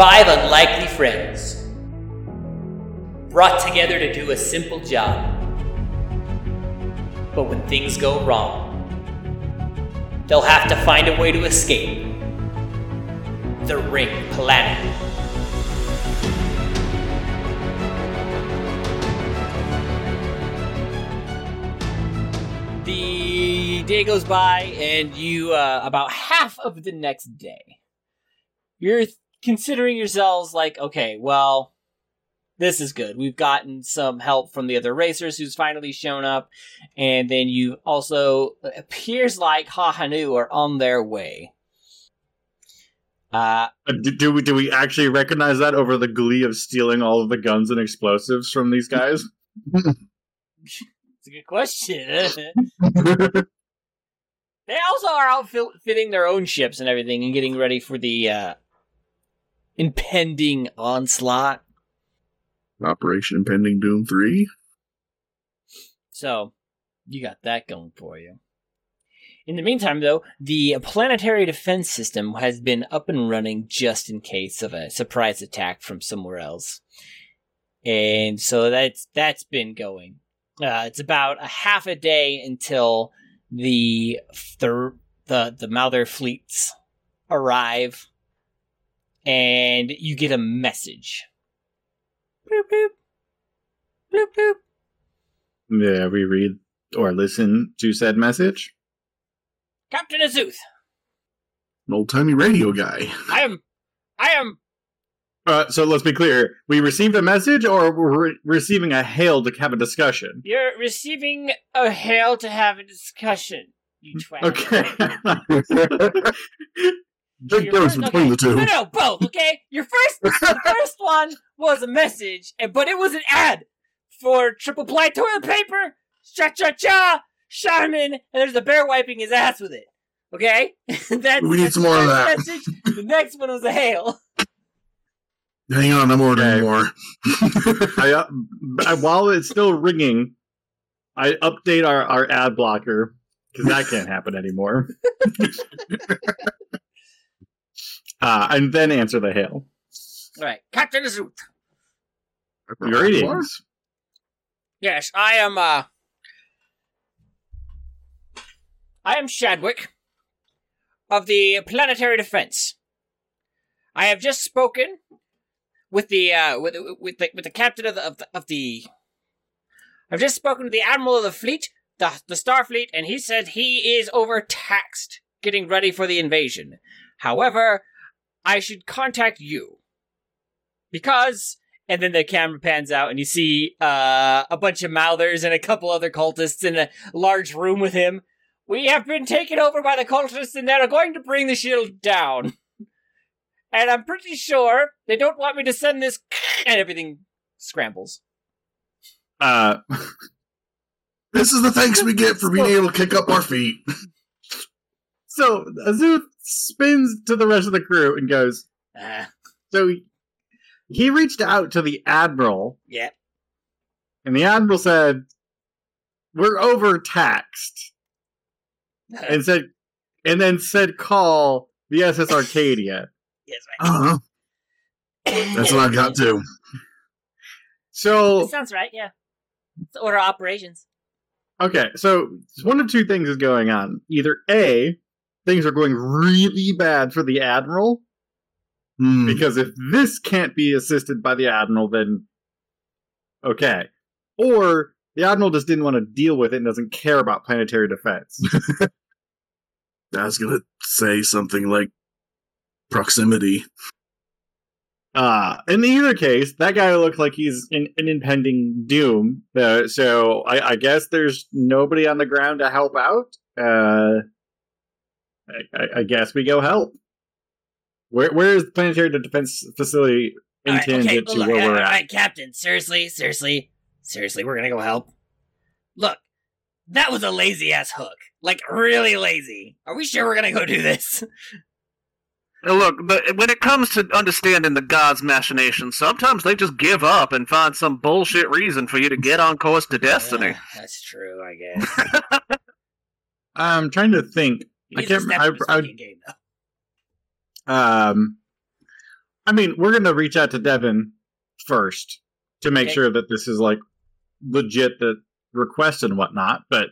Five unlikely friends brought together to do a simple job. But when things go wrong, they'll have to find a way to escape the Ring Planet. The day goes by, and you, uh, about half of the next day, you're considering yourselves like, okay, well, this is good. We've gotten some help from the other racers who's finally shown up, and then you also it appears like Hahanu are on their way. Uh, Uh, Do, do we do we actually recognize that over the glee of stealing all of the guns and explosives from these guys? it's a good question. they also are outfitting their own ships and everything and getting ready for the uh, impending onslaught. Operation Impending Doom 3. So, you got that going for you. In the meantime, though, the planetary defense system has been up and running just in case of a surprise attack from somewhere else. And so that's that's been going. Uh, it's about a half a day until the the the, the Malder fleets arrive, and you get a message. Bloop bloop. Bloop bloop. Yeah, we read or listen to said message. Captain Azuth, An old timey radio guy. I am, I am. Uh, so let's be clear: we received a message, or we're re- receiving a hail to have a discussion. You're receiving a hail to have a discussion. You twat. Okay. Big Your difference first- between okay, the two. No, no, both. Okay, your first, the first one was a message, but it was an ad for triple ply toilet paper. Cha cha cha, Charmin, and there's a bear wiping his ass with it. Okay, that's We need some more of that. Message. The next one was a hail. Hang on, I'm ordering Okay. more. I, uh, I, while it's still ringing, I update our, our ad blocker because that can't happen anymore. uh, and then answer the hail. All right, Captain Azuth. Greetings. Yes, I am, uh. I am Shadwick of the Planetary Defense. I have just spoken with the, uh, with, with the, with the captain of the, of the, of the. I've just spoken to the admiral of the fleet, the, the Starfleet, and he said he is overtaxed getting ready for the invasion. However, I should contact you. Because and then the camera pans out and you see uh, a bunch of mouthers and a couple other cultists in a large room with him. We have been taken over by the cultists and they're going to bring the shield down. And I'm pretty sure they don't want me to send this and everything scrambles. Uh, This is the thanks we get for being able to kick up our feet. So Azuth spins to the rest of the crew and goes, Uh, So he, he reached out to the admiral, yeah. and the admiral said, "We're overtaxed," and said, and then said, "Call the SS Arcadia." yes, right. Uh-huh. That's what I got too. So That sounds right, yeah. It's order operations. okay, so one of two things is going on. Either a things are going really bad for the admiral Hmm. because if this can't be assisted by the admiral, then okay, or the admiral just didn't want to deal with it and doesn't care about planetary defense. I was gonna say something like proximity. Uh, in either case, that guy looks like he's in an impending doom. Uh, so I, I guess there's nobody on the ground to help out. Uh, I, I, I guess we go help. Where where is the planetary defense facility in All right, okay, tangent but to look, where all we're right, at? all right, Captain, seriously, seriously, seriously, we're gonna go help. Look, that was a lazy ass hook. Like, really lazy. Are we sure we're gonna go do this? Now, Look, but when it comes to understanding the gods' machinations, sometimes they just give up and find some bullshit reason for you to get on course to destiny. Yeah, that's true, I guess. I'm trying to think. He I can't. step I, up his I, game, um, I mean, we're gonna reach out to Devin first to make Okay. sure that this is like legit the request and whatnot. But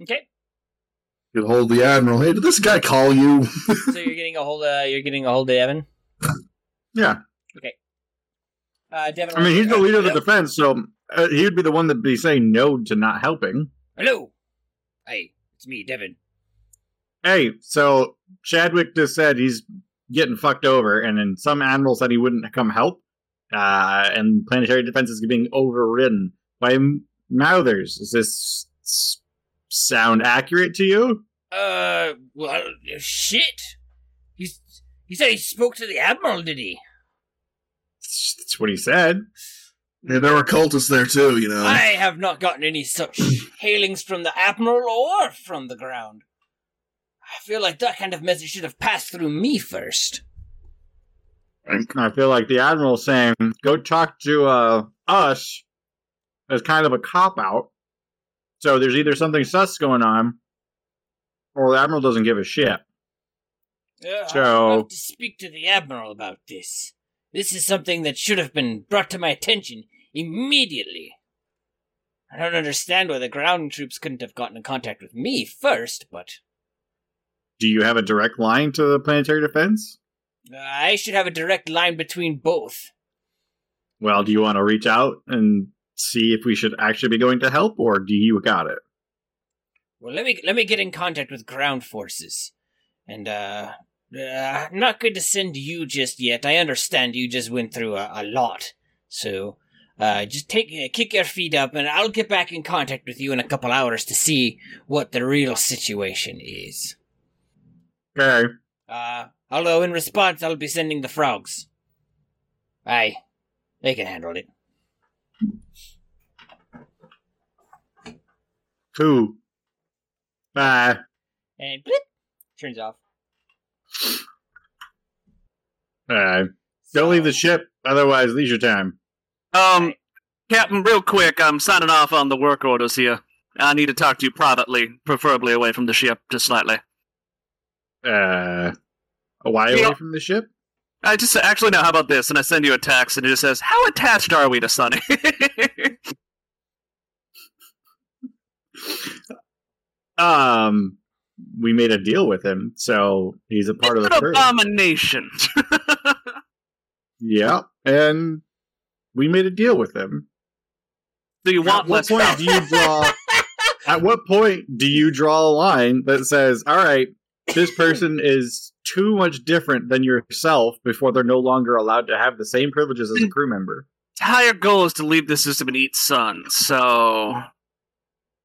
Okay. You could hold the admiral. Hey, did this guy call you? So you're getting a hold of you're getting a hold of Devin. yeah, Okay. Uh, Devin. I mean, he's the leader of the defense, so uh, he would be the one that'd be saying no to not helping. Hello. Hey, it's me, Devin. Hey, so Chadwick just said he's getting fucked over, and then some animal said he wouldn't come help, uh, and planetary defense is being overridden by m- Mouthers. Does this s- sound accurate to you? Uh, well, shit. He's he said he spoke to the admiral, did he? That's what he said. Yeah, there were cultists there too, you know. I have not gotten any such hailings from the admiral or from the ground. I feel like that kind of message should have passed through me first. I feel like the admiral's saying, "Go talk to uh, us," as kind of a cop out. So there's either something sus going on, or the admiral doesn't give a shit. Uh, So- I'll have to speak to the admiral about this. This is something that should have been brought to my attention immediately. I don't understand why the ground troops couldn't have gotten in contact with me first, but Do you have a direct line to the planetary defense? I should have a direct line between both. Well, do you want to reach out and see if we should actually be going to help, or do you got it? Well, let me let me get in contact with ground forces, and uh, uh not good to send you just yet. I understand you just went through a, a lot, so uh, just take uh, kick your feet up, and I'll get back in contact with you in a couple hours to see what the real situation is. Okay. Uh, although in response, I'll be sending the frogs. Aye, they can handle it. Cool. Bye. And blip, turns off. Bye. Don't leave the ship, otherwise leisure time. Um, Captain, real quick, I'm signing off on the work orders here. I need to talk to you privately, preferably away from the ship, just slightly. Uh, why Yeah. away from the ship? I just actually no. How about this? And I send you a text, and it just says, "How attached are we to Sunny?" Um, we made a deal with him, so he's a part of the an abomination. Yeah, and we made a deal with him. Do you want? At what less point do you draw? at what point do you draw a line that says, "All right, this person is too much different than yourself," before they're no longer allowed to have the same privileges as a crew member? entire goal is to leave the system and eat sun, so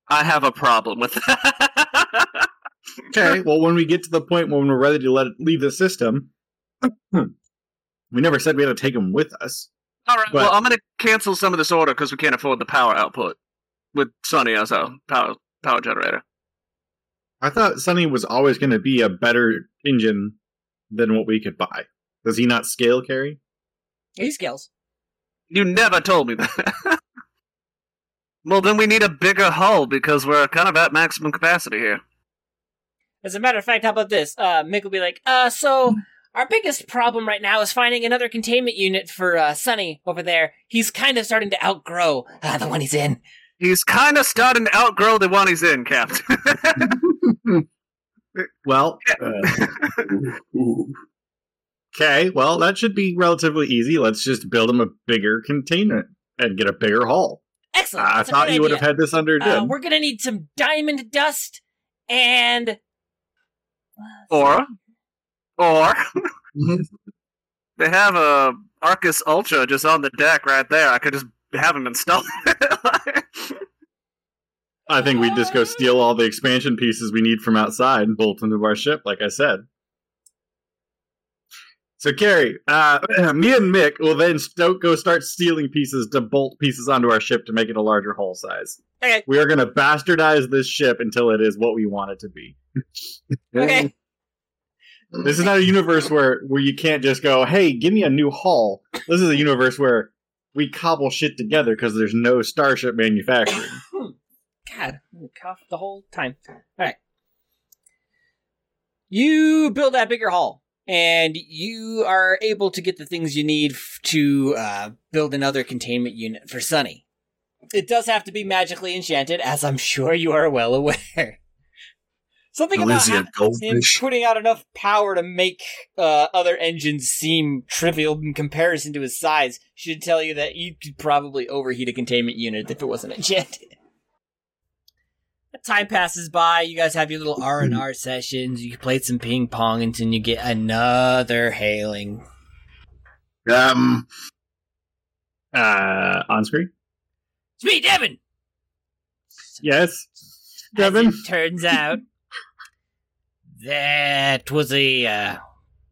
I have a problem with that. Okay, well, when we get to the point when we're ready to let it leave the system, we never said we had to take him with us. All right. But- well, I'm going to cancel some of this order because we can't afford the power output with Sunny as our power power generator. I thought Sunny was always going to be a better engine than what we could buy. Does he not scale carry? He scales. You never told me that. well, then we need a bigger hull because we're kind of at maximum capacity here. As a matter of fact, how about this? Uh, Mick will be like, uh, so our biggest problem right now is finding another containment unit for uh, Sunny over there. He's kind of starting to outgrow uh, the one he's in. He's kind of starting to outgrow the one he's in, Captain. Well, uh, okay, well, that should be relatively easy. Let's just build him a bigger containment and get a bigger hull. Excellent. I That's a thought good you would have had this under Uh, we're gonna need some diamond dust and uh, or, or mm-hmm. they have a Arcus Ultra just on the deck right there. I could just have him installed. I think we just go steal all the expansion pieces we need from outside and bolt into our ship, like I said. So, Carrie, uh, me and Mick will then sto- go start stealing pieces to bolt pieces onto our ship to make it a larger hull size. Okay. We are going to bastardize this ship until it is what we want it to be. okay. This is not a universe where, where you can't just go, hey, give me a new hull. This is a universe where we cobble shit together because there's no starship manufacturing. God, I'm cough the whole time. All right. You build that bigger hull. and you are able to get the things you need f- to uh, build another containment unit for Sunny. It does have to be magically enchanted, as I'm sure you are well aware. Something about him putting out enough power to make uh, other engines seem trivial in comparison to his size should tell you that you could probably overheat a containment unit if it wasn't enchanted. Time passes by. You guys have your little R and R sessions. You played some ping pong until you get another hailing. Um, Uh, on screen. It's me, Devin. Yes, As Devin. it turns out, that was a uh,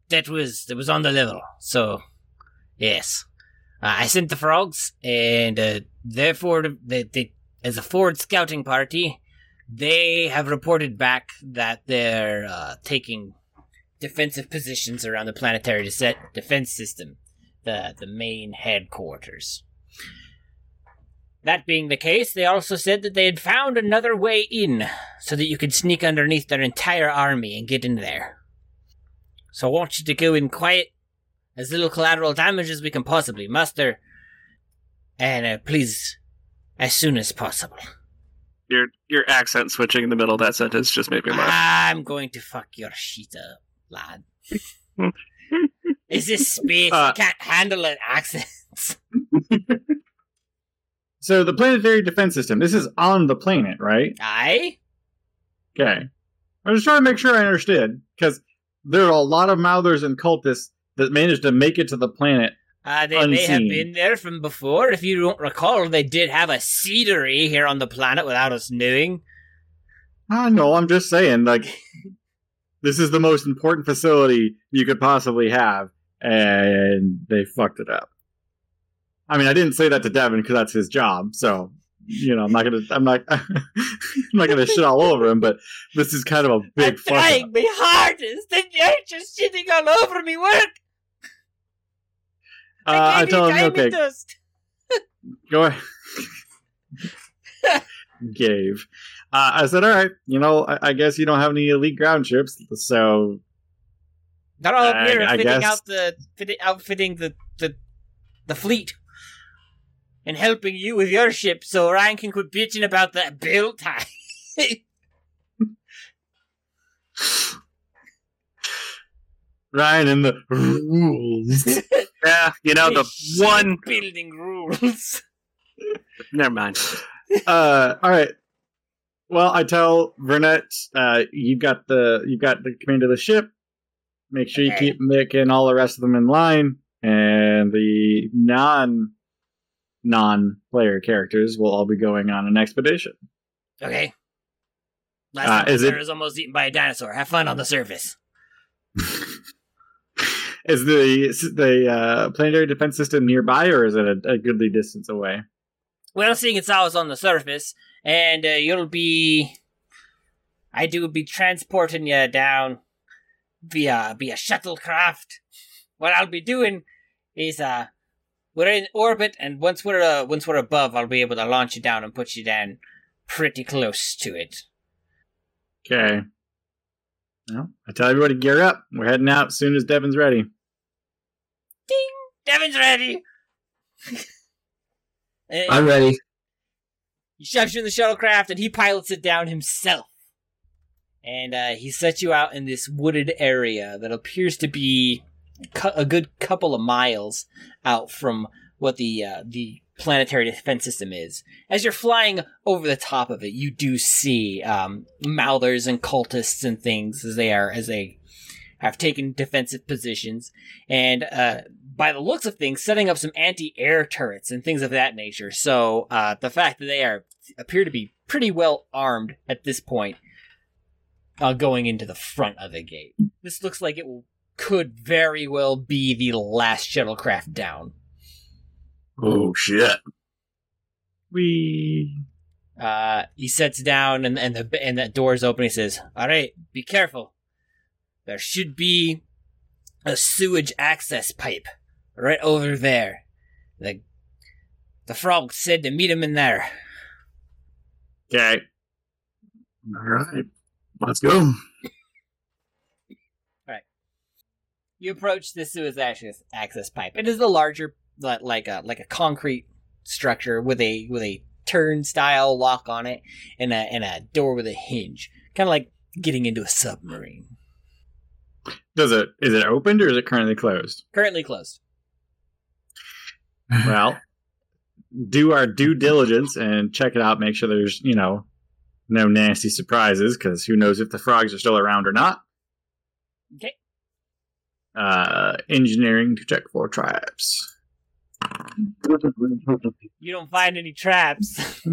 that was that was on the level. So, yes, uh, I sent the frogs, and uh, therefore, they, they as a forward scouting party, they have reported back that they're uh, taking defensive positions around the planetary defense system, the the main headquarters. That being the case, they also said that they had found another way in so that you could sneak underneath their entire army and get in there. So I want you to go in quiet, as little collateral damage as we can possibly muster, and uh, please, as soon as possible. Your your accent switching in the middle of that sentence just made me laugh. I'm going to fuck your shit up, lad. Is this space? Uh, I can't handle an accent. So the planetary defense system. This is on the planet, right? Aye? Okay. I was trying to make sure I understood because there are a lot of Mouthers and cultists that managed to make it to the planet. Uh, they may have been there from before. If you don't recall, they did have a seedery here on the planet without us knowing. I know. I'm just saying, like, this is the most important facility you could possibly have, and they fucked it up. I mean, I didn't say that to Devin because that's his job. So, you know, I'm not gonna, I'm not, I'm not gonna shit all over him. But this is kind of a big I'm fuck up. trying my hardest, and you're just shitting all over me work. Uh, I gave you tell him, okay, dust. go ahead. Gave. Uh, I said, all right, you know, I, I guess you don't have any elite ground ships, so They're all up I- here I fitting guess- out the fit, outfitting the, the the fleet and helping you with your ship, so Ryan can quit bitching about that build time. Ryan and the rules. Yeah, you know the Ship one. building rules. Never mind. uh, all right. Well, I tell Vernette, uh, you got the you got the command of the ship. Make sure you keep Mick and all the rest of them in line, and the non non player characters will all be going on an expedition. Okay. Last Uh, is is it- was almost eaten by a dinosaur. Have fun on the surface. is the the uh, planetary defense system nearby, or is it a, a goodly distance away? Well, seeing it's always on the surface, and uh, you'll be, I do be transporting you down via via shuttlecraft. What I'll be doing is, uh, we're in orbit, and once we're uh, once we're above, I'll be able to launch you down and put you down pretty close to it. Okay. Well, I tell everybody gear up. We're heading out as soon as Devin's ready. Ding! Devin's ready. I'm ready. He shoves you in the shuttlecraft and he pilots it down himself. And uh, he sets you out in this wooded area that appears to be cu- a good couple of miles out from what the uh, the planetary defense system is. As you're flying over the top of it, you do see um, mouthers and cultists and things as they are as they have taken defensive positions, and uh, by the looks of things, setting up some anti-air turrets and things of that nature. So uh, the fact that they are appear to be pretty well armed at this point, uh, going into the front of the gate. This looks like it will, could very well be the last shuttlecraft down. Oh shit! We Uh, he sets down and and the and that door's open. He says, "All right, be careful. There should be a sewage access pipe right over there. The the frog said to meet him in there." okay. All right, let's go. You approach the sewage access, access pipe. It is a larger, like a like a concrete structure with a with a turnstile lock on it and a and a door with a hinge, kind of like getting into a submarine. Does it is it opened or is it currently closed? Currently closed. Well, do our due diligence and check it out. Make sure there's you know no nasty surprises because who knows if the frogs are still around or not. Okay. Uh, engineering to check for traps. You don't find any traps. the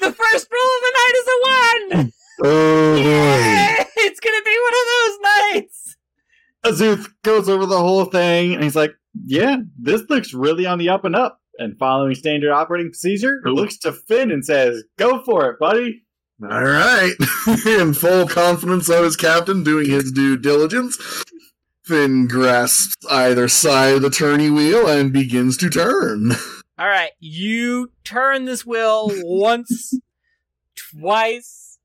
first roll of the night is a one. Oh. Yeah, it's gonna be one of those nights. Azuth goes over the whole thing and he's like, "Yeah, this looks really on the up and up." And following standard operating procedure, Cool. looks to Finn and says, "Go for it, buddy." All right. In full confidence of his captain doing his due diligence, Finn grasps either side of the turning wheel and begins to turn. All right, you turn this wheel once, twice,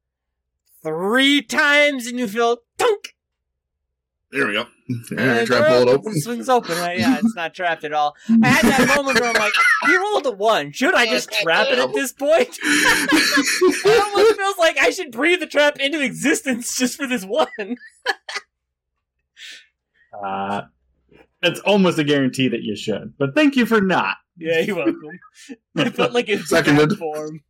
three times, and you feel tunk. There we go. All and the try to door pull it opens- open. Swings open. Right? Yeah, it's not trapped at all. I had that moment where I'm like, you rolled a one. Should I just trap it at this point? It almost feels like I should breathe the trap into existence just for this one. Uh, it's almost a guarantee that you should, but thank you for not. Yeah, you're welcome. I felt like it's Seconded. form.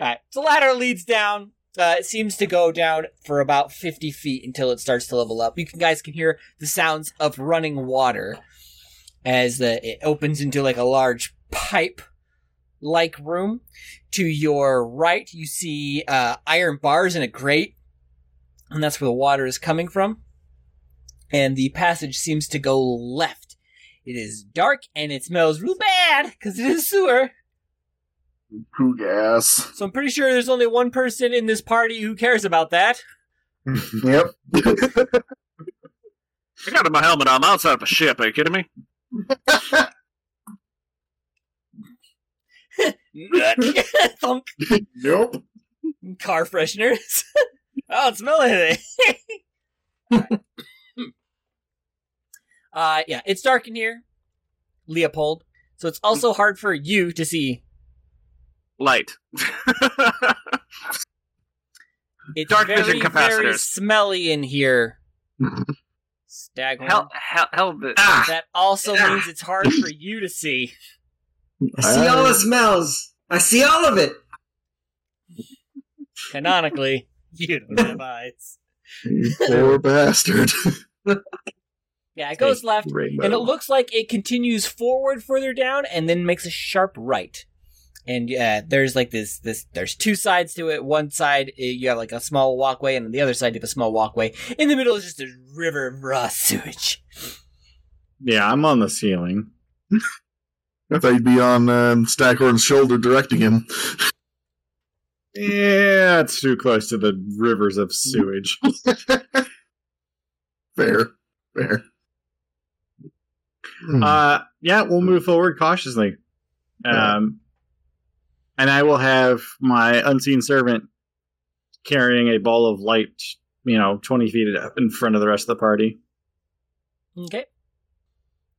Alright, so ladder leads down. Uh, it seems to go down for about 50 feet until it starts to level up. You can, guys can hear the sounds of running water as the, it opens into like a large pipe like room. To your right, you see uh, iron bars in a grate, and that's where the water is coming from. And the passage seems to go left. It is dark and it smells real bad because it is sewer. Poo gas. So I'm pretty sure there's only one person in this party who cares about that. Yep. I got my helmet on. I'm outside of a ship. Are you kidding me? Thunk. nope. Car fresheners. I don't smell anything. Uh, yeah, it's dark in here, Leopold. So it's also hard for you to see. Light. It's Dark very, vision very smelly in here. Staghorn. hell, hell, hell. the- That also means it's hard for you to see. I see all the smells. I see all of it. Canonically, you don't have eyes. You poor bastard. Yeah, it goes left, Rainbow. and it looks like it continues forward further down, and then makes a sharp right. And uh, there's like this, this. There's two sides to it. One side uh, you have like a small walkway, and on the other side you have a small walkway. In the middle is just a river of raw sewage. yeah, I'm on the ceiling. I thought you'd be on um, Staghorn's shoulder directing him. Yeah, it's too close to the rivers of sewage. Fair. Fair. Hmm. Uh, yeah, we'll move forward cautiously. Um, and I will have my unseen servant carrying a ball of light, you know, 20 feet up in front of the rest of the party. Okay.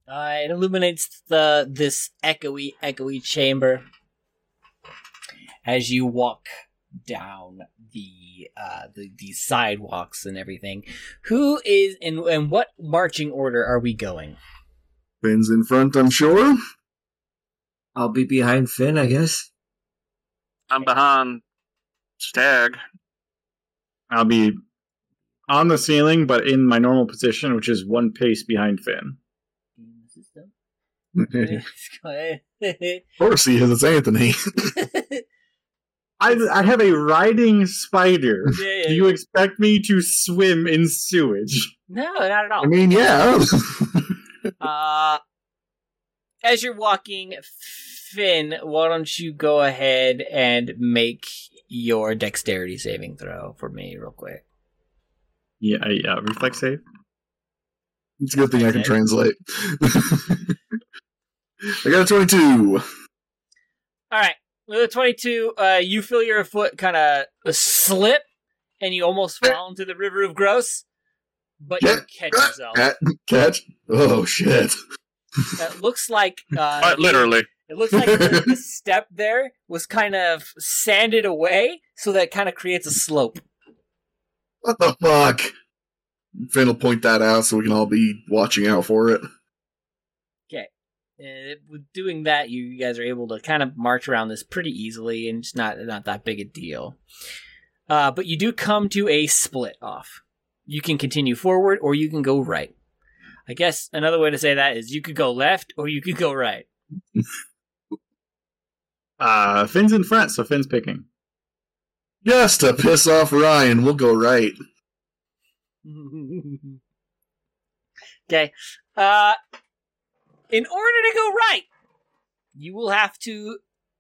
Uh, it illuminates the this echoey, echoey chamber as you walk down the uh the, the sidewalks and everything. Who is in and what marching order are we going? Finn's in front, I'm sure. I'll be behind Finn, I guess. I'm behind Stag. I'll be on the ceiling, but in my normal position, which is one pace behind Finn. of course he is. It's Anthony. I, I have a riding spider. Yeah, Do you expect me to swim in sewage? no, not at all. I mean, yeah. Uh, as you're walking, Finn, why don't you go ahead and make your dexterity saving throw for me, real quick? Yeah, yeah. Reflex save. it's a good thing I can translate. I got a 22. All right, with a twenty-two, uh, you feel your foot kind of slip, and you almost fall into the river of gross. But you catch yourself. Cat, catch. Oh shit! It looks like uh, Quite literally. It looks like the, the step there was kind of sanded away, so that kind of creates a slope. What the fuck? Finn will point that out so we can all be watching out for it. Okay. And with doing that, you guys are able to kind of march around this pretty easily, and it's not not that big a deal. Uh, but you do come to a split off. You can continue forward, or you can go right. I guess another way to say that is you could go left, or you could go right. Uh, Finn's in front, so Finn's picking. Just to piss off Ryan, we'll go right. okay. Uh, in order to go right, you will have to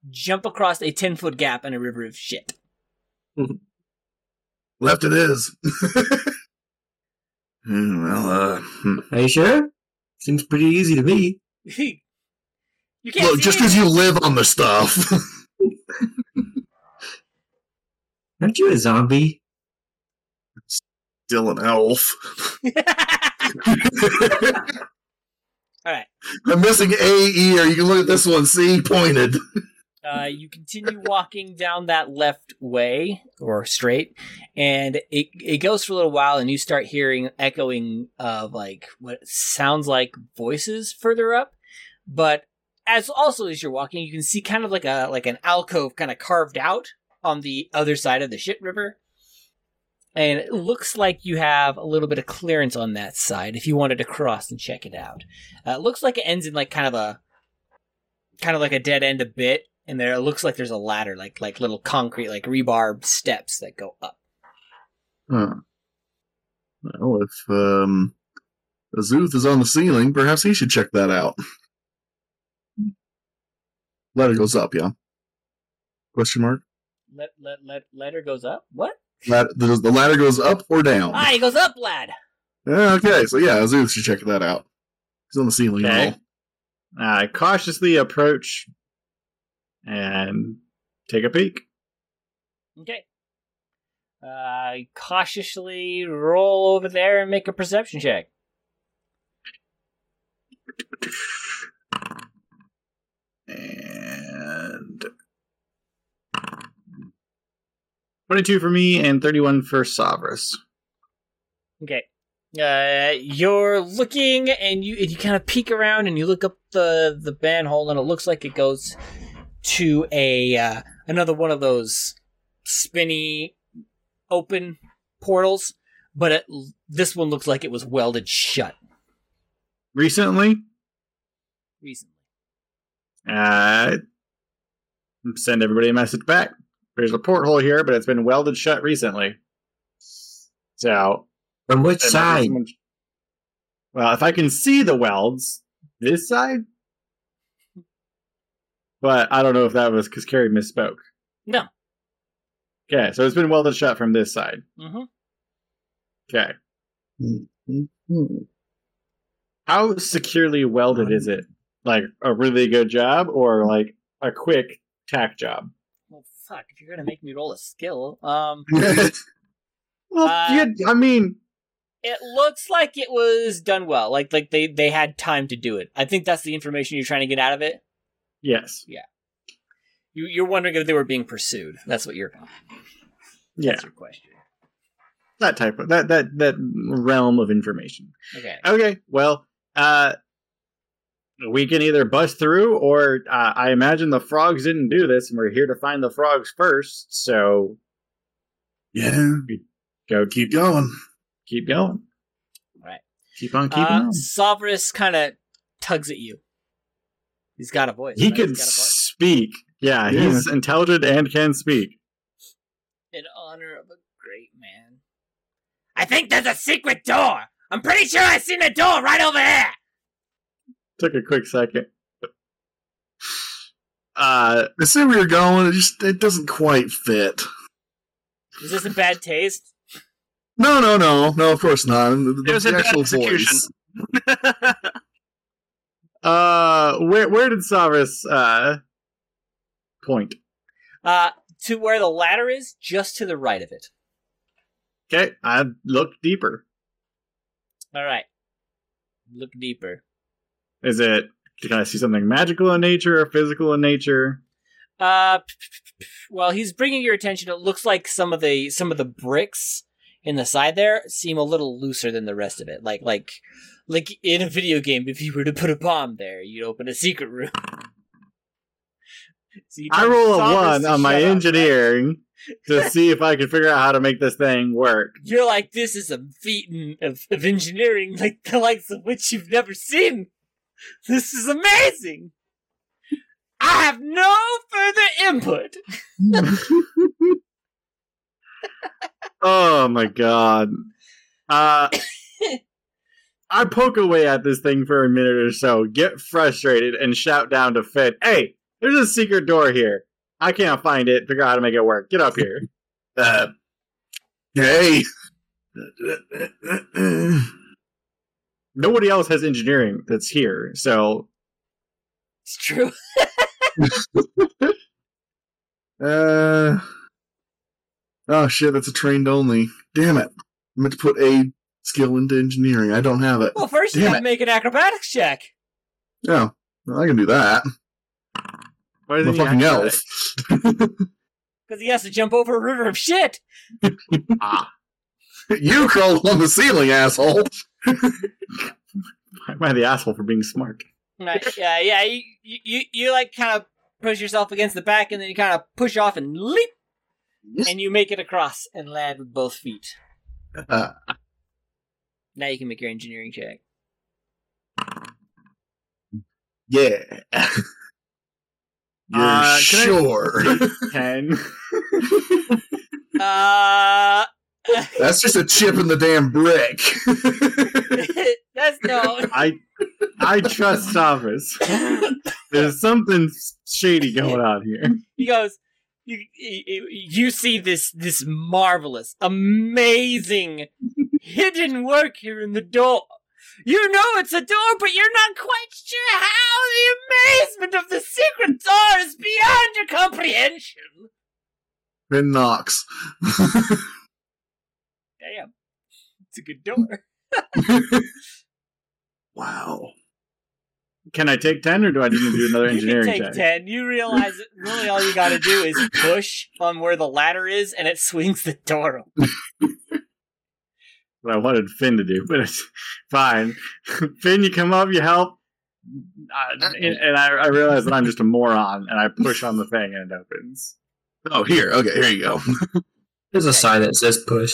jump across a 10 foot gap in a river of shit. Left it is. Hmm, well, uh, hmm. Are you sure? Seems pretty easy to me. you can't look, see just it. because you live on the stuff. Aren't you a zombie? Still an elf. Alright. I'm missing A E, or You can look at this one. See, pointed. Uh, you continue walking down that left way or straight, and it it goes for a little while, and you start hearing echoing of like what sounds like voices further up. But as also as you're walking, you can see kind of like a like an alcove kind of carved out on the other side of the shit river. And it looks like you have a little bit of clearance on that side if you wanted to cross and check it out. Uh, it looks like it ends in like kind of a kind of like a dead end a bit, and there it looks like there's a ladder, like like little concrete, like rebar steps that go up. Huh. Well, if um, Azuth is on the ceiling, perhaps he should check that out. Ladder goes up, yeah. Question mark. Let let let ladder goes up. What? Lad- the, the ladder goes up or down. Ah, he goes up, lad. Yeah, okay, so yeah, Azuth should check that out. He's on the ceiling. and Okay. all. I cautiously approach and take a peek. Okay. Uh, cautiously roll over there and make a perception check. And 22 for me and 31 for Savras. Okay. Uh, you're looking and you and you kind of peek around and you look up the the manhole and it looks like it goes to a uh, another one of those spinny open portals, but it, this one looks like it was welded shut Recently, recently. uh, send everybody a message back. There's a porthole here, but it's been welded shut recently. So, From which side? someone- Well, if I can see the welds, this side. But I don't know if that was because Carrie misspoke. No. Okay, so it's been welded shut from this side. Mm-hmm. Okay. Hmm. How securely welded is it? Like a really good job or like a quick tack job? Well, fuck. If you're gonna make me roll a skill, um, Well, Uh, yeah, I mean, it looks like it was done well. Like like they they had time to do it. I think that's the information you're trying to get out of it. Yes. Yeah. You, you're wondering if they were being pursued. That's what you're. Yeah. That's your question. That type of that that that realm of information. Okay. Okay, well, uh we can either bust through or uh, I imagine the frogs didn't do this and we're here to find the frogs first, so yeah, go keep going. keep going. Right. Keep on keeping Uh, on. Sovereign kind of tugs at you. He's got a voice. He right? can He's got a voice. speak. Yeah, Yeah. he's intelligent and can speak. In honor of a great man. I think there's a secret door. I'm pretty sure I seen a door right over there. Took a quick second. Uh I see where you're going. It just it doesn't quite fit. Is this a bad taste? No, no, no, no. Of course not. The, the- It was the a bad actual execution. uh where where did Savras uh point? Uh, to where the ladder is, just to the right of it. Okay, I looked deeper. All right. Look deeper. Is it? Can I see something magical in nature or physical in nature? Uh, well, he's bringing your attention. It looks like some of the some of the bricks in the side there seem a little looser than the rest of it. Like like like in a video game, if you were to put a bomb there, you'd open a secret room. So I roll a one on my shut up, right? engineering to see if I can figure out how to make this thing work. You're like, this is a feat of, of engineering, like the likes of which you've never seen. This is amazing. I have no further input. Oh my god. Uh I poke away at this thing for a minute or so, get frustrated, and shout down to Finn, Hey, there's a secret door here. I can't find it. Figure out how to make it work. Get up here. Uh, hey. Nobody else has engineering that's here, so It's true. Uh. Oh shit, that's a trained only. Damn it. I meant to put a skill into engineering. I don't have it. Well, first you Damn have to make an acrobatics check. Yeah, well, I can do that. what is I'm a fucking actually- elf. Because he has to jump over a river of shit. Ah, you crawled on the ceiling, asshole. am I the asshole for being smart? Right, yeah, yeah. You, you, you, you like kind of push yourself against the back, and then you kind of push off and leap, and you make it across and land with both feet. Uh, Now you can make your engineering check. yeah. You're Uh, sure. Ten. Uh, That's just a chip in the damn brick. that's no. I I trust Thomas. There's something shady going on here. He goes. You, you, see this this marvelous, amazing, hidden work here in the door. You know it's a door, but you're not quite sure how the amazement of the secret door is beyond your comprehension. Finn knocks. Damn, it's a good door. wow. Can I take ten, or do I need to do another engineering you can take check? ten. You realize that really all you got to do is push on where the ladder is, and it swings the door open. What I wanted Finn to do, but it's fine. Finn, you come up, you help, uh, and, and I, I realize that I'm just a moron, and I push on the thing, and it opens. Oh, here. Okay, here you go. There's a sign that says push.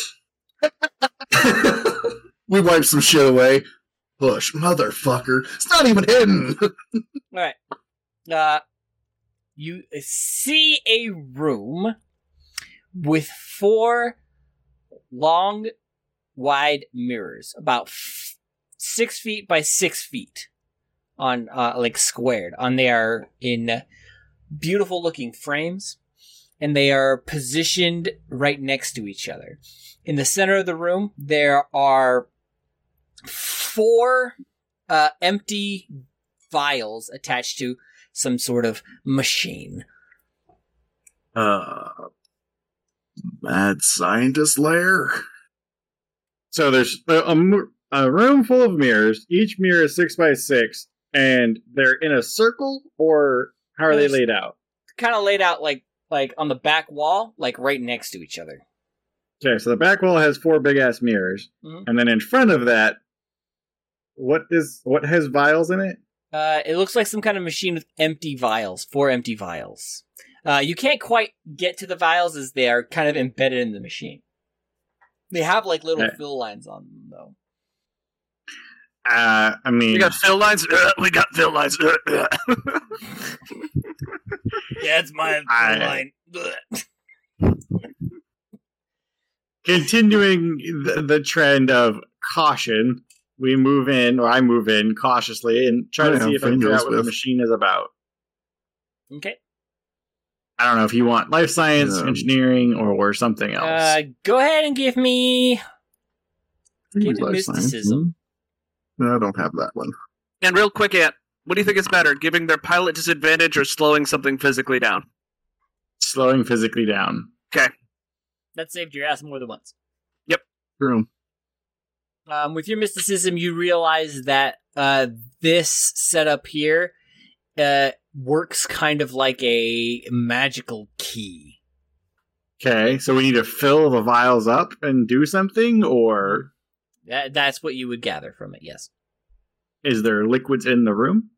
We wiped some shit away. Push, motherfucker. It's not even hidden. All right. Uh, you see a room with four long, wide mirrors, about f- six feet by six feet, on uh, like squared. On they are in beautiful looking frames, and they are positioned right next to each other. In the center of the room, there are four uh, empty vials attached to some sort of machine. Uh, mad scientist lair. So there's a room full of mirrors. Each mirror is six by six, and they're in a circle, or how are they laid out? Kind of laid out like like on the back wall, like right next to each other. Okay, so the back wall has four big ass mirrors, Mhm. and then in front of that, what is what has vials in it? Uh, it looks like some kind of machine with empty vials, four empty vials. Uh, you can't quite get to the vials as they are kind of embedded in the machine. They have like little Okay. fill lines on them though. Uh, I mean, We got fill lines. Uh, we got fill lines. Uh, uh. Yeah, it's my I- line. continuing the, the trend of caution, we move in, or I move in cautiously and try to see if I can figure out what the machine is about. Okay. I don't know if you want life science, Yeah. engineering, or, or something else. Uh, go ahead and give me give Use me life science. mysticism. No, I don't have that one. and real quick, Ant, what do you think is better, giving their pilot disadvantage or slowing something physically down? Slowing physically down. Okay. That saved your ass more than once. Yep. True. Um, with your mysticism, you realize that uh, this setup here uh, works kind of like a magical key. Okay, so we need to fill the vials up and do something, or That, that's what you would gather from it. Yes, is there liquids in the room?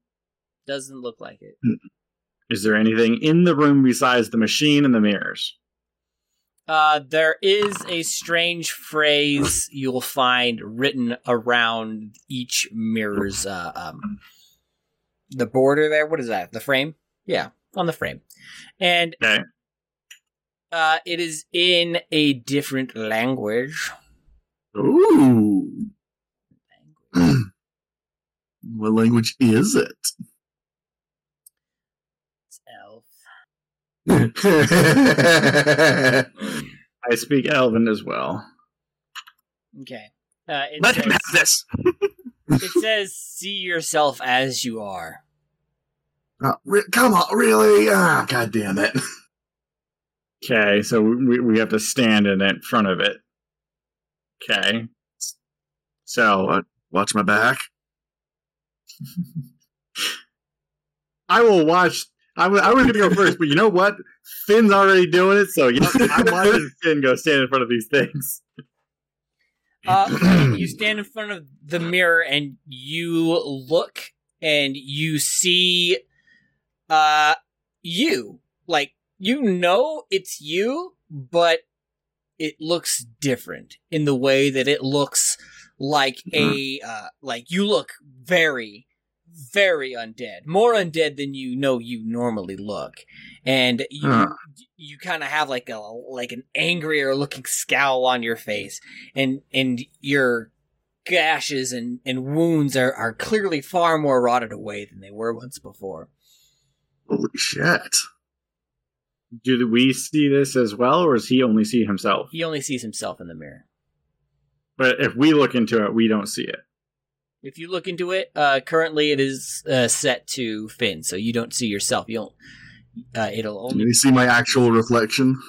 doesn't look like it. Is there anything in the room besides the machine and the mirrors? Uh, there is a strange phrase you'll find written around each mirror's uh, um, the border there. What is that? The frame? Yeah, on the frame, and Okay. uh, it is in a different language. Ooh. what language is it? It's elf. That's I speak Elven as well. Okay. Uh, it, Let him says, have this. it says, "See yourself as you are." Oh, re- come on, really? Ah, god damn it. Okay, so we, we have to stand in it, front of it. Okay. So What? Watch my back. I will watch. I wa- I was going to go first, but you know what? Finn's already doing it, so you know, I'm watching Finn go stand in front of these things. Uh, you stand in front of the mirror and you look and you see uh you like you know it's you but it looks different in the way that it looks like a uh like you look very very undead more undead than you know you normally look and you Huh. you kind of have like a like an angrier looking scowl on your face and and your gashes and, and wounds are, are clearly far more rotted away than they were once before. Holy shit. Do we see this as well, or does he only see himself? He only sees himself in the mirror. But if we look into it, we don't see it. If you look into it, uh, currently it is uh, set to Finn, so you don't see yourself. You don't. Uh, it'll Can only. you see my actual reflection?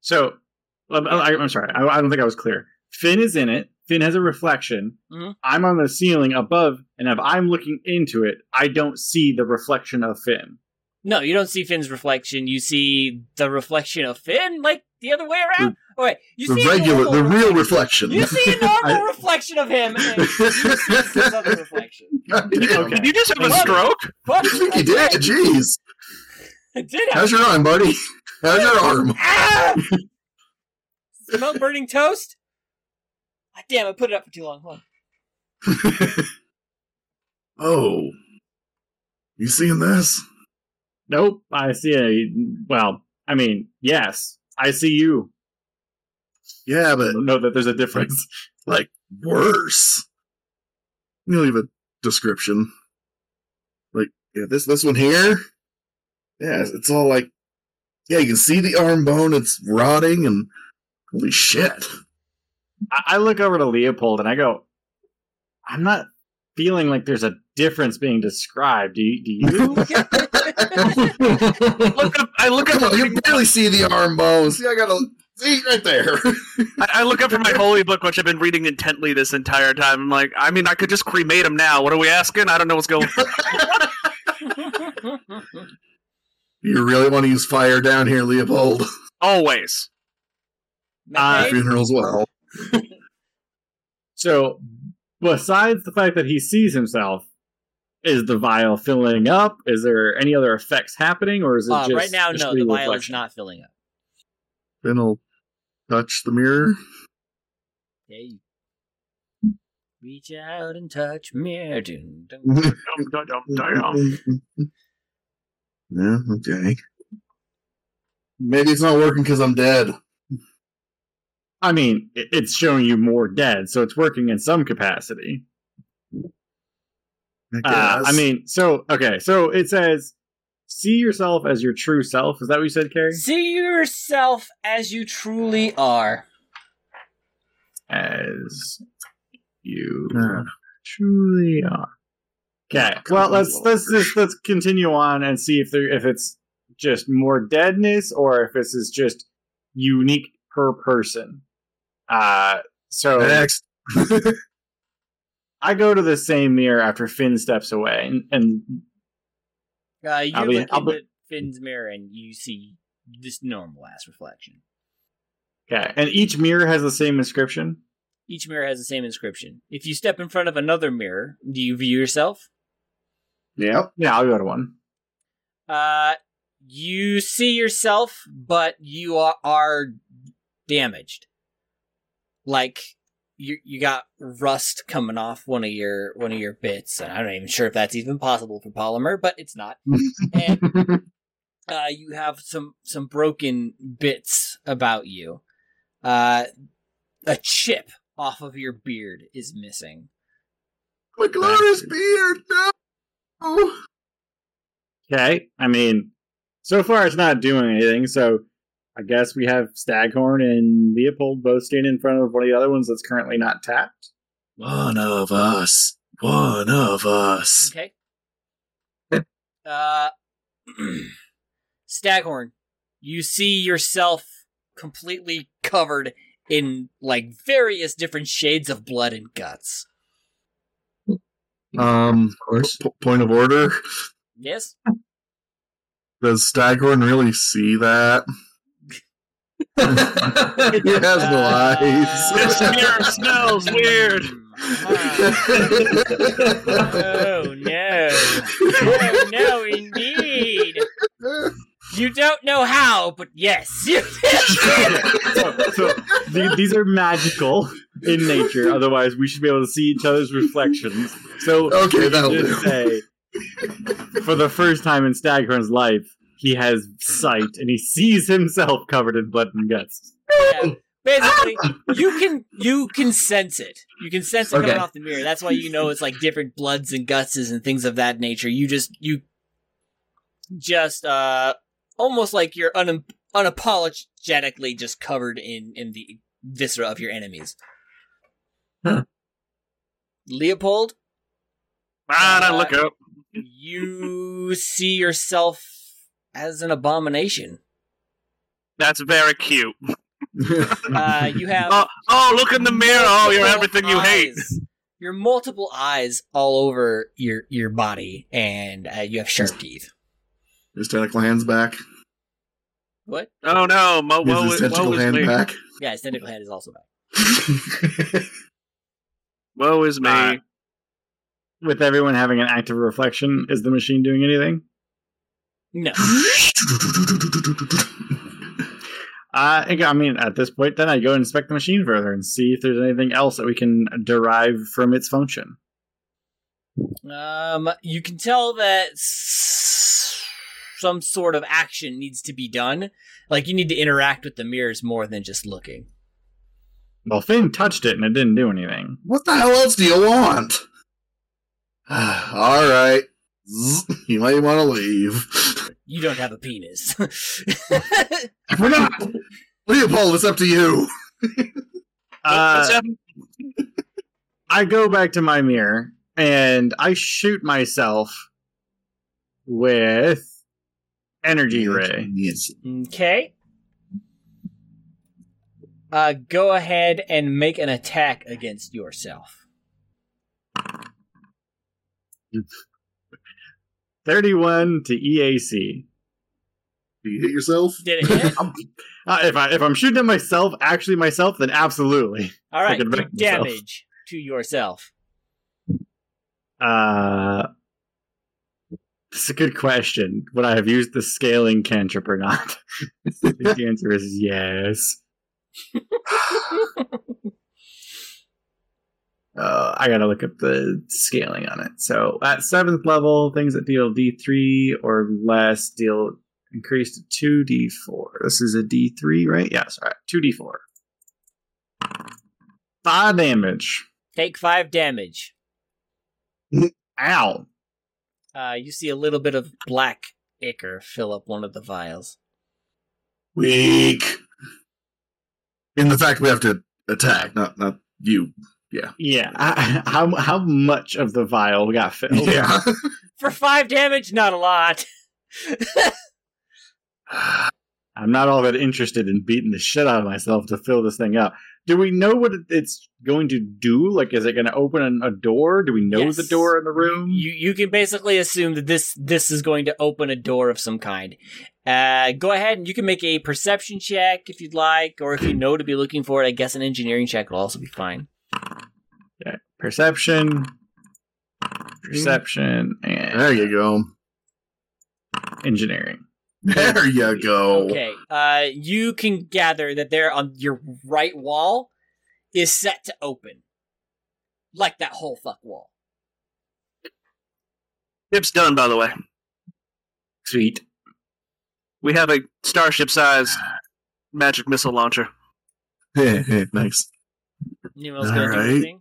So, I, I'm sorry, I, I don't think I was clear. Finn is in it. Finn has a reflection. Mhm. I'm on the ceiling above, and if I'm looking into it, I don't see the reflection of Finn. No, you don't see Finn's reflection. You see the reflection of Finn, like the other way around. Oh, wait, you The see a regular, the real reflection. reflection. You see a normal I- reflection of him, and you see this other reflection. God damn. Okay. Did you just have a What? stroke? Fuck, I think you did. Jeez. I did have How's your arm, buddy? How's your arm? Ah! Smell burning toast? Ah, damn, I put it up for too long. Hold on. oh. You seeing this? Nope, I see a. Well, I mean, yes, I see you. Yeah, but Know that there's a difference. like worse. Let me leave a description. Like, yeah, this this one here. Yeah, it's- it's all like, yeah, you can see the arm bone. It's rotting, and holy shit. I, I look over to Leopold and I go, I'm not feeling like there's a difference being described. Do you? Do you? Look up, I look up. Come you barely see the arm bones. See, I got a see right there. I, I look up from my holy book, which I've been reading intently this entire time. I'm like, I mean, I could just cremate him now. What are we asking? I don't know what's going. on. you really want to use fire down here, Leopold? Always. Uh, Methane? Funerals well. so, besides the fact that he sees himself, is the vial filling up? Is there any other effects happening, or is it Uh, just right now, no, the vial is not filling up. Then I'll touch the mirror. Yeah, reach out and touch mirror. Dun, dun. Dum. yeah, okay. Maybe it's not working because I'm dead. I mean, it's showing you more dead, so it's working in some capacity. I, Uh, I mean, so okay, so it says, "See yourself as your true self." Is that what you said, Carrie? See yourself as you truly are. As you Yeah. truly are. Okay. Well, let's let's just let's continue on and see if there if it's just more deadness or if this is just unique per person. Uh, so Next. I go to the same mirror after Finn steps away, and, and Uh, you I'll be- look I'll into Finn's mirror and you see this normal ass reflection. okay, and each mirror has the same inscription. Each mirror has the same inscription. If you step in front of another mirror, do you view yourself? Yep. Yeah, I'll go to one. Uh, you see yourself, but you are, are damaged. Like you you got rust coming off one of your one of your bits, and I'm not even sure if that's even possible for polymer, but it's not. And uh, you have some some broken bits about you. Uh, a chip off of your beard is missing. My glorious beard, no! Okay, I mean, so far it's not doing anything. So I guess we have Staghorn and Leopold both standing in front of one of the other ones that's currently not tapped. One of us. One of us. Okay. Uh, Staghorn, you see yourself completely covered in like various different shades of blood and guts. Um, Of course. p- point of order. Yes. Does Staghorn really see that? He has no eyes. This mirror smells weird. oh no! Oh no, indeed! You don't know how, but yes, so, so the- these are magical in nature. Otherwise, we should be able to see each other's reflections. So Okay, we that'll just do. say, for the first time in Staghorn's life, he has sight and he sees himself covered in blood and guts. Yeah. Basically, you can you can sense it. You can sense it coming off the mirror. That's why you know it's like different bloods and gutses and things of that nature. You just you just uh almost like you're un- unapologetically just covered in in the viscera of your enemies. Huh. Leopold, Ah, don't look up. you see yourself as an abomination. That's very cute. Uh, you have Oh, oh, look in the mirror. Oh, you're everything you hate. eyes. Your multiple eyes all over your your body, and uh, you have sharp teeth. His tentacle hands back. What? Oh no, mo- Is woe, his is- tentacle woe is hand me. back? Yeah, his tentacle hand is also back. Woe is me. Uh, With everyone having an active reflection, is the machine doing anything? No. Uh, I mean, at this point, then I go inspect the machine further and see if there's anything else that we can derive from its function. Um, you can tell that s- some sort of action needs to be done. Like you need to interact with the mirrors more than just looking. Well, Finn touched it and it didn't do anything. what the hell else do you want? All right. You might want to leave. You don't have a penis. We're not. Leopold, it's up to you. Uh. I go back to my mirror and I shoot myself with energy ray. Okay. Uh, go ahead and make an attack against yourself. 31 to EAC. Do you hit yourself? Did it hit? Uh, if I if I'm shooting at myself, actually myself, then absolutely. All right, could do wreck myself. damage to yourself. Uh it's a good question. Would I have used the scaling cantrip or not? the answer is yes. Uh, I gotta look up the scaling on it. So at seventh level, things that deal D3 or less deal increase to two D4. This is a D3, right? Yes, all right. Two D4. Five damage. Take five damage. Ow. Uh, you see a little bit of black ichor fill up one of the vials. Weak. In the fact we have to attack, not not you. Yeah. Yeah. How how much of the vial got filled? Yeah. For five damage, not a lot. I'm not all that interested in beating the shit out of myself to fill this thing up. do we know what it's going to do? Like, is it going to open a door? Do we know Yes. the door in the room? You you can basically assume that this this is going to open a door of some kind. Uh, go ahead and you can make a perception check if you'd like, or if you know to be looking for it. I guess an engineering check will also be fine. Perception, perception, and There you go. engineering. There you go. Okay. Uh, you can gather that there on your right wall is set to open, like that whole fuck wall. Ship's done, by the way. Sweet. We have a starship-sized magic missile launcher. nice. Anyone else gonna do Alright. anything?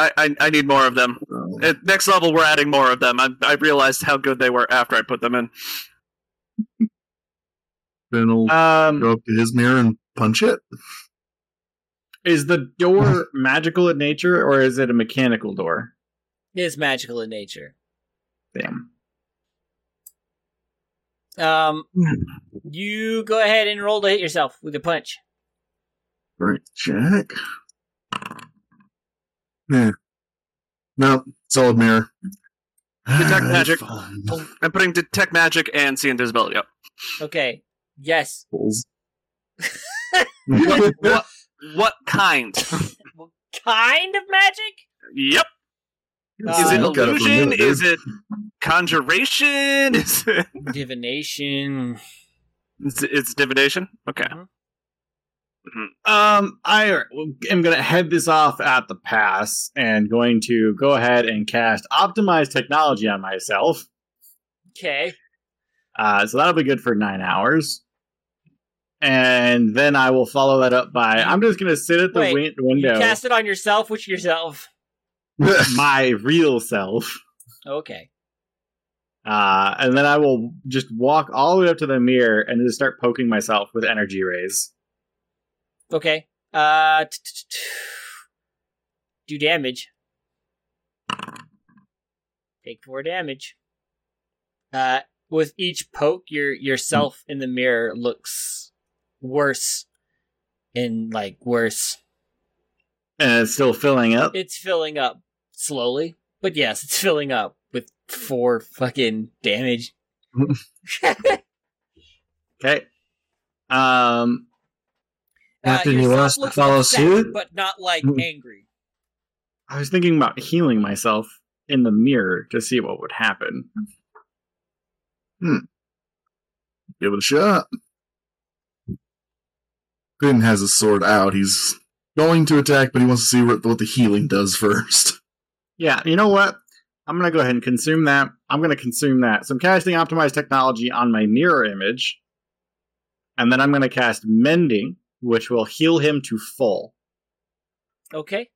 I, I I need more of them. Oh. At next level, we're adding more of them. I I realized how good they were after I put them in. Then he'll Um, go up to his mirror and punch it. is the door magical in nature or is it a mechanical door? It is magical in nature. Damn. Um, you go ahead and roll to hit yourself with a punch. Right, check. Yeah. No, solid mirror. Detect magic. Fun. I'm putting detect magic and see invisibility up. Okay. Yes. Bulls. What, what, what kind? Kind of magic? Yep. Uh, Is it Look at it for a illusion? minute, dude. Is it conjuration? Is it Divination. it's, it's divination? Okay. Um, I am going to head this off at the pass and going to go ahead and cast optimized technology on myself. Okay. Uh, so that'll be good for nine hours. And then I will follow that up by I'm just going to sit at the Wait, win- window, cast it on yourself. Which yourself? my real self. Okay. Uh, and then I will just walk all the way up to the mirror and just start poking myself with energy rays. Okay. Uh, t- t- t- do damage. Take four damage. Uh, with each poke, your yourself in the mirror looks worse, and like worse. And it's still filling up. It's filling up slowly, but yes, it's filling up with four fucking damage. Okay. Um, Captain, you yourself want to follow upset, suit? but not like Mm. angry. I was thinking about healing myself in the mirror to see what would happen. Give it a shot. Finn has his sword out. He's going to attack, but he wants to see what, what the healing does first. Yeah, you know what? I'm gonna go ahead and consume that. I'm gonna consume that. So I'm casting optimized technology on my mirror image, and then I'm gonna cast mending, which will heal him to full. Okay.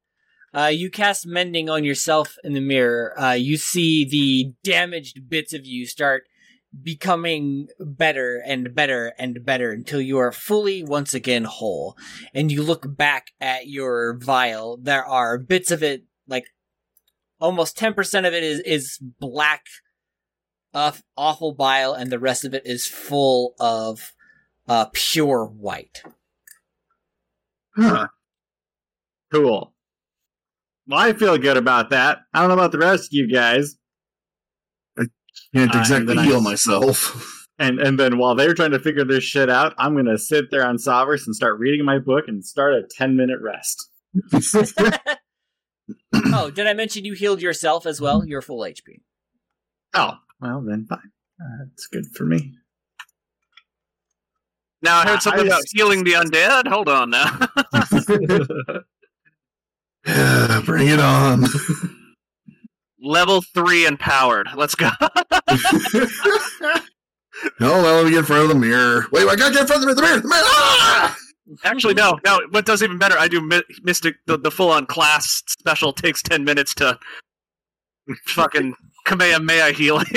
Uh, you cast mending on yourself in the mirror. Uh, you see the damaged bits of you start becoming better and better and better until you are fully once again whole. And you look back at your vial. There are bits of it, like almost 10% of it is, is black, uh, awful bile, and the rest of it is full of uh, pure white. Huh. Cool. Well, I feel good about that. I don't know about the rest of you guys. I can't Uh, exactly and then I- heal myself. And and then while they're trying to figure this shit out, I'm gonna sit there on Sovereign and start reading my book and start a 10 minute rest. oh, did I mention you healed yourself as well? You're full HP. Oh, well then fine. Uh, that's good for me. Now I I- heard something I about just- healing the undead. Hold on now. Yeah, Bring it on. Level three empowered. Let's go. no, now let me get in front of the mirror. Wait, I gotta get in front of the mirror. The mirror. Ah! Actually, no, no. What does even better? I do mi- Mystic, the, the full on class special takes ten minutes to fucking Kamehameha healing.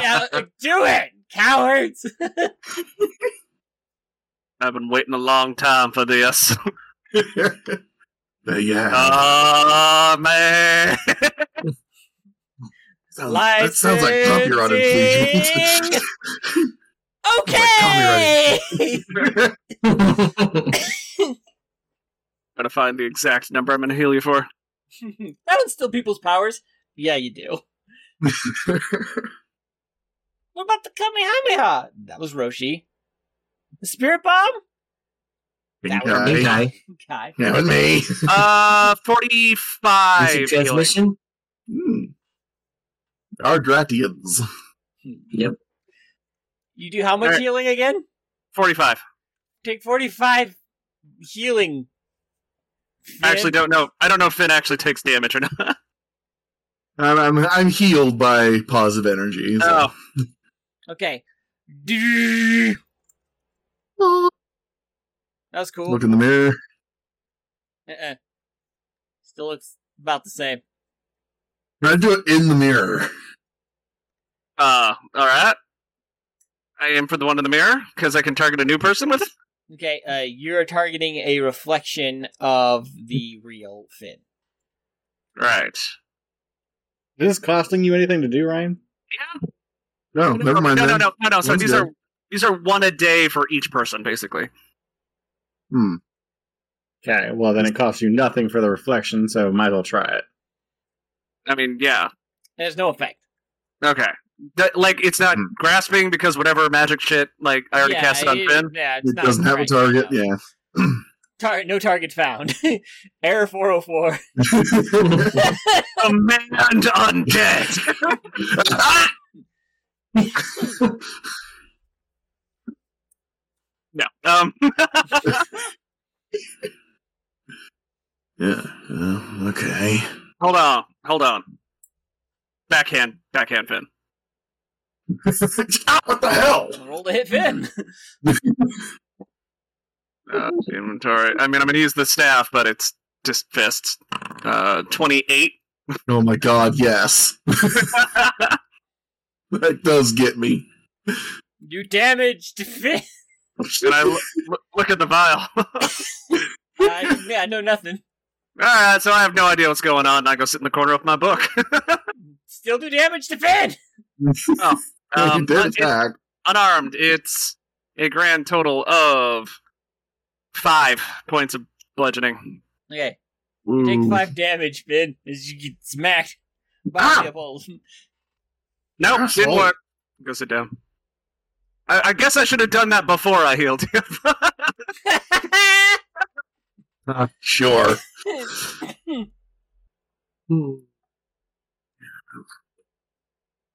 yeah, do it, cowards! I've been waiting a long time for this. But yeah, Oh man! sounds, that sounds like copyright infringement. Okay. Gotta find the exact number I'm gonna heal you for. I don't steal people's powers. Yeah, you do. What about the Kamehameha? That was Roshi. The Spirit Bomb? That was Okay. Pink eye. Kai. Now me. Uh, forty-five. Instant healing. transmission. Hmm. Ardratians. Yep. You do how much Alright. healing again? Forty-five. Take 45 healing. I actually don't know. I don't know if Finn actually takes damage or not. I'm, I'm I'm healed by positive energy. so- Oh, Okay. That was cool. Look in the mirror. Uh-uh. Still looks about the same. I do it in the mirror. uh, all right. I aim for the one in the mirror because I can target a new person with it. Okay, uh, you're targeting a reflection of the real Finn. Right. Is this costing you anything to do, Ryan? Yeah. No, never mind. No, no, then. no, no, no. So One's these good. are these are one a day for each person, basically. Hmm. Okay, well then it costs you nothing for the reflection, so might as well try it. I mean, yeah. There's no effect. Okay. That, like it's not Hmm. grasping because whatever magic shit. Like I already Yeah, cast it on Finn. Yeah, it's It not doesn't have a target. no. Yeah. Tar- no target found. Error 404. Command undead. No. Um. yeah. uh, okay. hold on. Hold on. Backhand. Backhand Finn. Ah, what the hell? Roll to hit Finn. Uh, inventory. I mean, I'm gonna use the staff, but it's just fists. Uh, twenty-eight. Oh my god, yes. That does get me. You damaged Finn. And I look, look, look at the vial. Uh, yeah, I know nothing. Alright, so I have no idea what's going on. and I go sit in the corner of my book. Still do damage to Finn. you Um, did but it- attack. unarmed, it's a grand total of five points of bludgeoning. Okay, you take five damage, Finn, as you get smacked by Ah! the pole. Nope, didn't work. Go sit down. I, I guess I should have done that before I healed you. Uh, sure.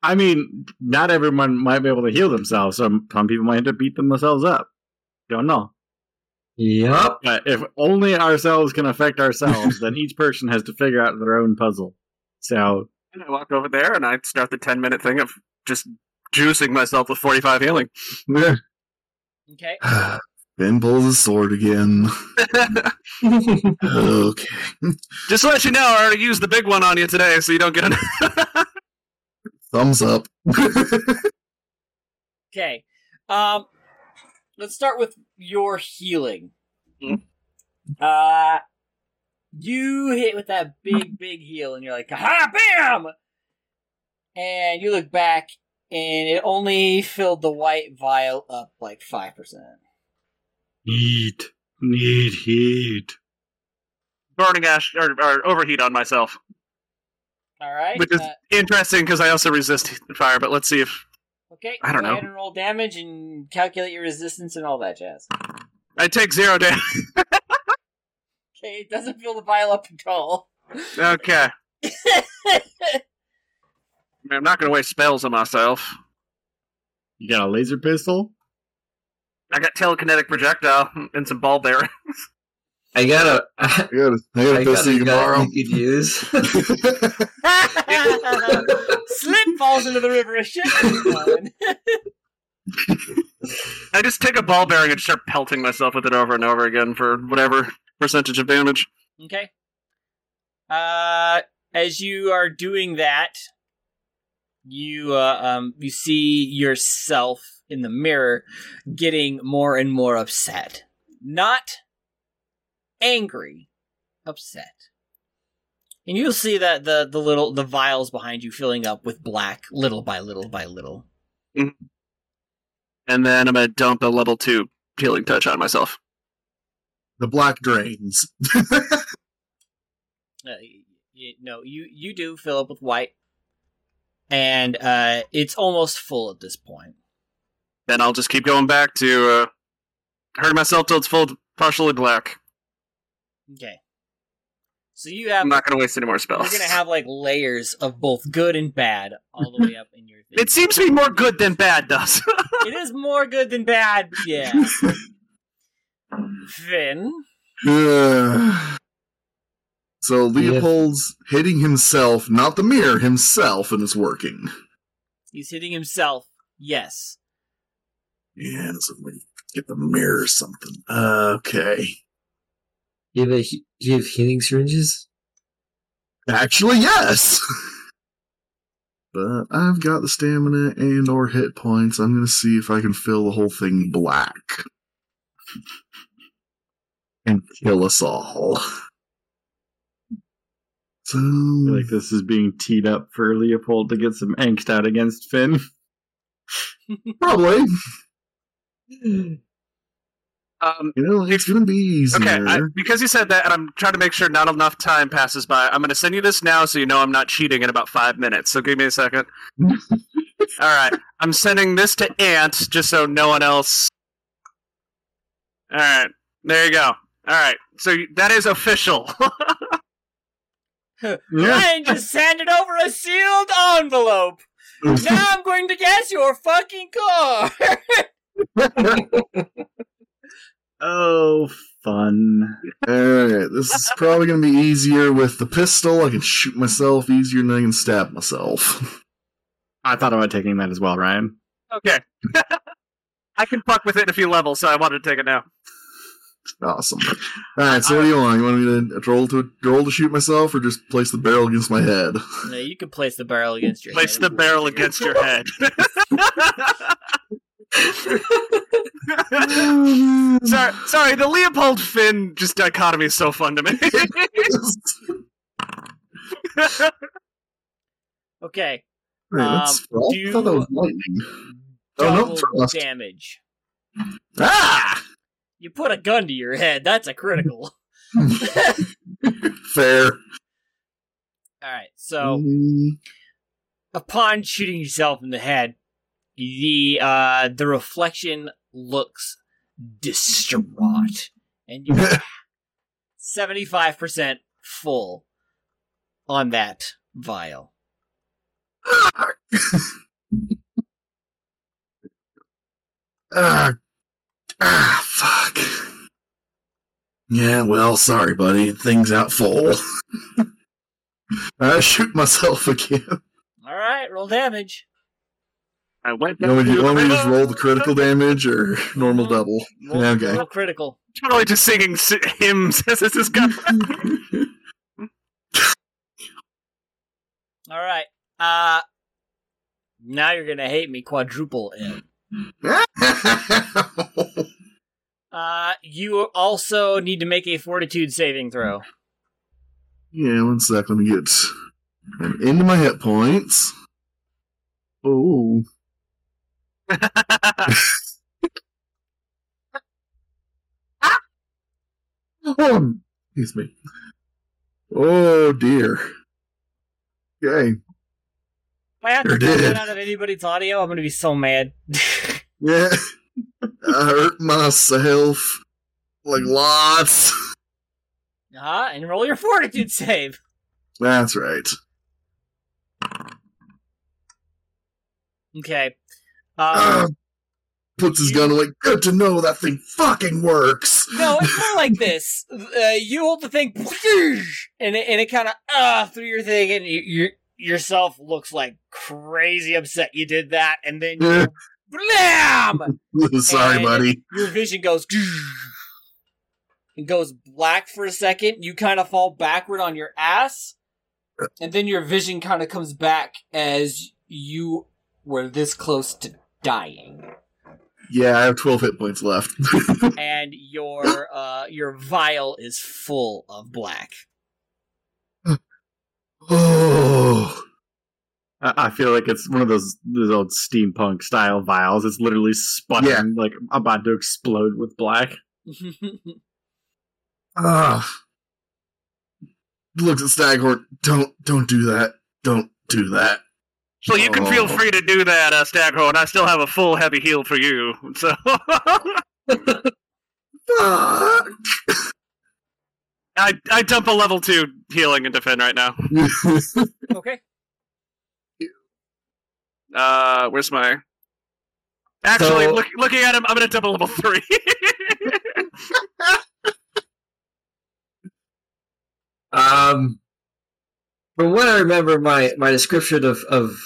I mean, not everyone might be able to heal themselves. Some some people might have to beat themselves up. Don't know. Yep. But if only ourselves can affect ourselves, then each person has to figure out their own puzzle. So and I walk over there and I start the 10 minute thing of just juicing myself with 45 healing. okay, Ben pulls his sword again. Okay. just to let you know, I already used the big one on you today, so you don't get an. Thumbs up. okay. Um, let's start with your healing. Mhm. Uh, you hit with that big, big heal, and you're like, "Ha, bam!" And you look back, and it only filled the white vial up like five percent. heat, need heat. Burning ash or, or overheat on myself, All right. which is uh, interesting because I also resist fire. But let's see if okay. I don't go know. ahead and roll damage and calculate your resistance and all that jazz. I take zero damage. Okay, it doesn't fill the vial up at all. okay, I mean, I'm not going to waste spells on myself. You got a laser pistol? I got telekinetic projectile and some ball bearing. I got a. I I got a, I got a got pistol a you can borrow. you could use. Slip falls into the river of shit. I just take a ball bearing and start pelting myself with it over and over again for whatever percentage of damage. okay. Uh, as you are doing that, you uh, um you see yourself in the mirror getting more and more upset. Not angry, upset. And you'll see that the the little the vials behind you filling up with black little by little by little. And then I'm going to dump a level two healing touch on myself. the black drains. Uh, you, no, you you do fill up with white, and uh, it's almost full at this point. Then I'll just keep going back to uh, hurting myself till it's full, partially black. Okay. So you have I'm not going to waste any more spells. you're gonna have like layers of both good and bad all the way up in your thing. It seems to be more good than bad does. it is more good than bad. Yeah. Finn. so Leopold's hitting himself, not the mirror, himself, and it's working. He's hitting himself. Yes. Yeah, so let me get the mirror or something. Okay. You have, a, he- do you have healing syringes? Actually, yes. but I've got the stamina and or hit points. I'm gonna see if I can fill the whole thing black. And kill us all. So like this is being teed up for Leopold to get some angst out against Finn. probably. um, You know, it's gonna be easier. okay, I, because you said that, and I'm trying to make sure not enough time passes by, I'm going to send you this now so you know I'm not cheating in about five minutes. So give me a second. All right, I'm sending this to Ant just so no one else. All right, there you go. All right, so that is official. Ryan just handed over a sealed envelope. Mm-hmm. Now I'm going to guess your fucking car. Oh, fun. Alright, this is probably gonna be easier with the pistol. I can shoot myself easier than I can stab myself. I thought about taking that as well, Ryan. okay. I can fuck with it in a few levels, so I wanted to take it now. Awesome. Alright, so what do you want? You want me to roll to roll to shoot myself or just place the barrel against my head? no, you can place the barrel against your Place head. the barrel against your head. sorry, sorry. The Leopold Finn just dichotomy is so fun to me. Okay. Alright, that's Um, do I thought that was lightning. Oh, no, Double damage. Ah! You put a gun to your head. That's a critical. Fair. All right. So Mm, upon shooting yourself in the head, the uh the reflection looks distraught, and you're seventy five percent full on that vial. ah, ah, fuck. Yeah, well, sorry, buddy. Things out full. I shoot myself again. All right, roll damage. I went. You want, me you want me to just roll the critical damage or normal double? Roll, Yeah, okay. roll critical. Totally just singing s- hymns as this is going. All right. Uh now you're gonna hate me quadruple M. Uh, you also need to make a fortitude saving throw. yeah, one sec. Let me get I'm into my hit points. Oh, oh, excuse me. Oh dear. Okay. If I have to Sure cut that out of anybody's audio, I'm gonna be so mad. Yeah. I hurt myself like lots. uh-huh, and roll your fortitude save. That's right. Okay. Um, puts his gun away. Good to know that thing fucking works. no, it's more like this. Uh, you hold the thing, and it, and it kind of uh through your thing, and you, you yourself looks like crazy upset you did that, and then you. blam. Sorry, And- buddy. your vision goes and goes black for a second. You kind of fall backward on your ass, and then your vision kind of comes back as you were this close to dying, Yeah, I have 12 hit points left. and your uh your vial is full of black. oh. I I feel like it's one of those those old steampunk style vials. It's literally sputtering, like about to explode with black. Ah. Looks at Staghorn. Don't don't do that. Don't do that. So you can feel Oh. free to do that, uh, Staghorn. I still have a full heavy heal for you. So Fuck. I I dump a level two healing into Finn right now. Okay. Uh, where's my? Actually, So- look, looking at him, I'm gonna double level three. Um, from what I remember, my my description of of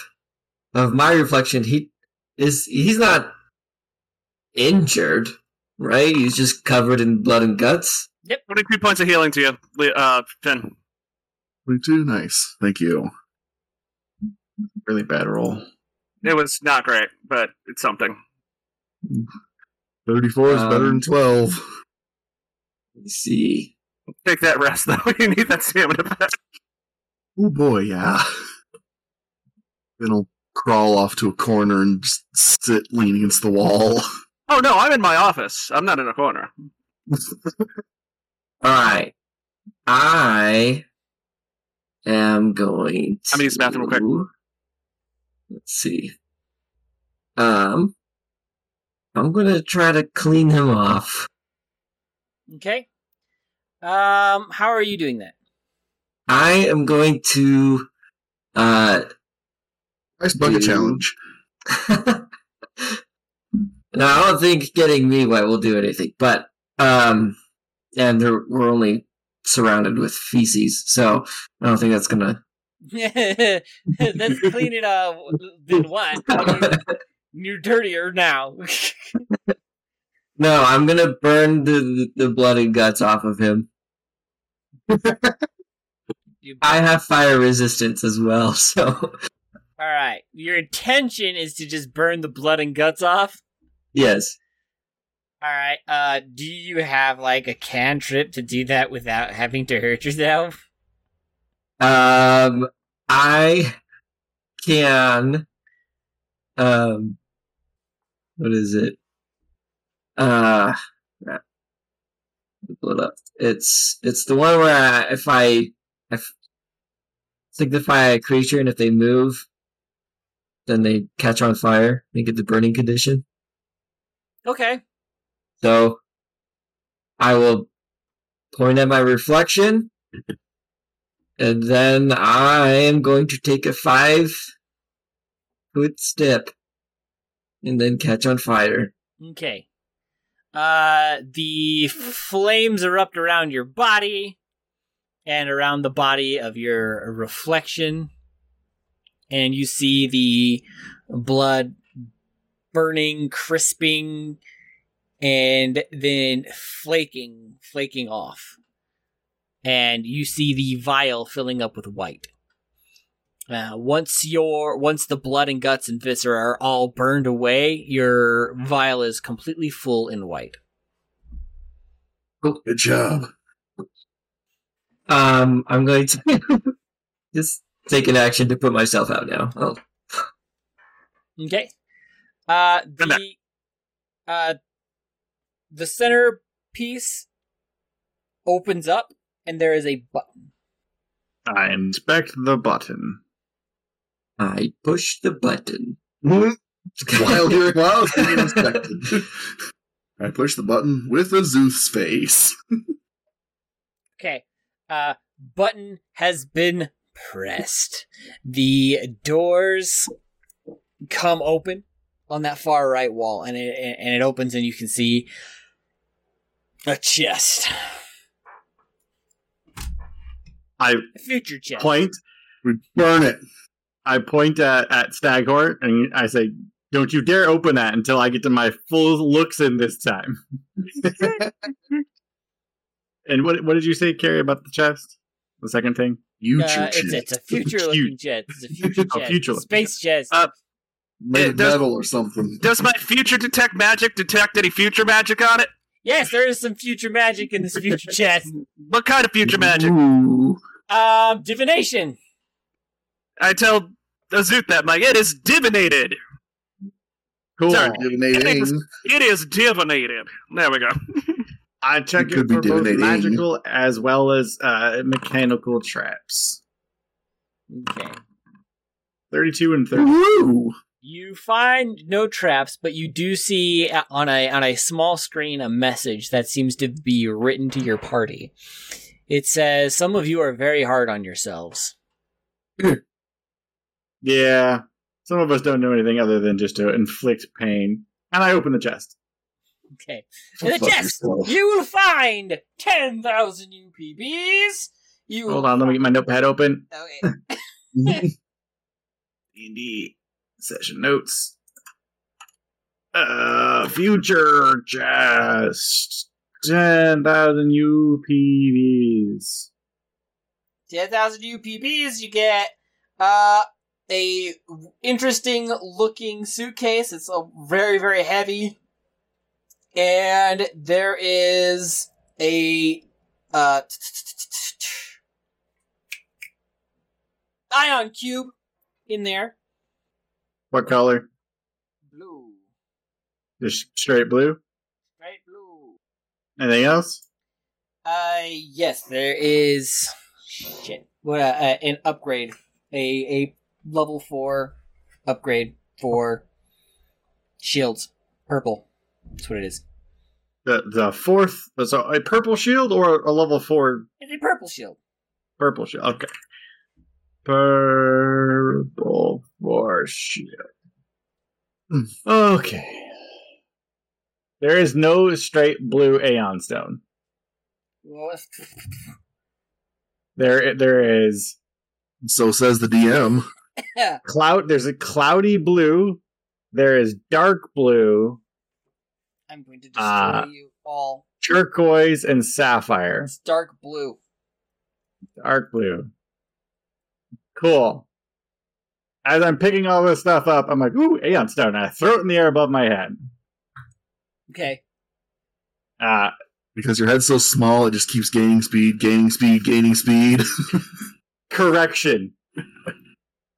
of my reflection, he is he's not injured, right? He's just covered in blood and guts. Twenty-two points of healing to you, Le- uh, Finn. 22, nice. Thank you. Really bad roll. It was not great, but it's something. 34 is better Um, than 12. Let me see. Take that rest though. you need that stamina back. Oh boy, yeah. Then I'll crawl off to a corner and just sit leaning against the wall. Oh no, I'm in my office. I'm not in a corner. All right, I am going. To, I'm gonna use the bathroom real quick. Let's see. Um, I'm gonna try to clean him off. Okay. Um, how are you doing that? I am going to. Uh, Nice bucket Dude. challenge. no, I don't think getting me wet will do anything. But um, and there, we're only surrounded with feces, so I don't think that's gonna. That's cleaning uh than what? I mean, You're dirtier now. no, I'm gonna burn the the blood and guts off of him. You- I have fire resistance as well, so All right. Your intention is to just burn the blood and guts off. yes. All right. Uh, do you have like a cantrip to do that without having to hurt yourself? Um, I can. Um, what is it? Uh, it up. It's it's the one where I, if I if signify a creature and if they move, then they catch on fire. They get the burning condition. Okay. So I will point at my reflection, and then I am going to take a five foot step and then catch on fire. Okay. Uh, the flames erupt around your body and around the body of your reflection, and you see the blood burning, crisping, and then flaking, flaking off. And you see the vial filling up with white. Uh, once your once the blood and guts and viscera are all burned away, your vial is completely full in white. Good job. Um, I'm going to just take an action to put myself out now. Oh, Okay. Uh, the uh, the center piece opens up, and there is a button. I inspect the button. I push the button. While doing while I being inspected. I push the button with a Zeus face. Okay. Uh, button has been pressed. The doors come open on that far right wall, and it and it opens, and you can see a chest, I a future chest. point. We burn it. I point at, at Staghorn and I say, "Don't you dare open that until I get to my full looks in this time." and what what did you say, Carrie, about the chest? The second thing. You Uh, it's, it's a future looking jet. It's a future Oh, jet. future space jet. Uh, made it of does- metal or something. Does my future detect magic detect any future magic on it? Yes, there is some future magic in this future jet. What kind of future magic? Ooh. Um, divination. I tell Azut that, I'm like, it is divinated. Cool. Sorry. Divinating. It is divinated. There we go. I check It it, could be for both magical as well as uh, mechanical traps. Okay. 32 and 30. Woo! You find no traps, but you do see uh, on a on a small screen a message that seems to be written to your party. It says, "Some of you are very hard on yourselves." Yeah. Some of us don't know anything other than just to inflict pain. And I open the chest. Okay. In the chest, you will find ten thousand UPBs. You Hold on, let me get my notepad open. Okay. D&D session notes. Uh, future chest. 10,000 UPBs. 10,000 UPBs, you get uh a interesting looking suitcase. It's a very very heavy. And there is a uh Aeon cube in there. What color? Blue. Just straight blue? Right blue. Anything else? Uh yes, there is shit. What uh, uh, an upgrade. A a level 4 upgrade for shields. Purple. That's what it is. The the fourth, so a purple shield or a level four It's a purple shield. purple shield? Okay. Purple four shield. Okay. There is no straight blue Aeon stone. Well, There, there is So says the DM. cloud. There's a cloudy blue. There is dark blue, I'm going to destroy Uh, you all. turquoise, and sapphire. It's dark blue. Dark blue. Cool. As I'm picking all this stuff up, I'm like, ooh, Aeon Stone. And I throw it in the air above my head. Okay. Uh, Because your head's so small, it just keeps gaining speed, gaining speed, gaining speed. correction.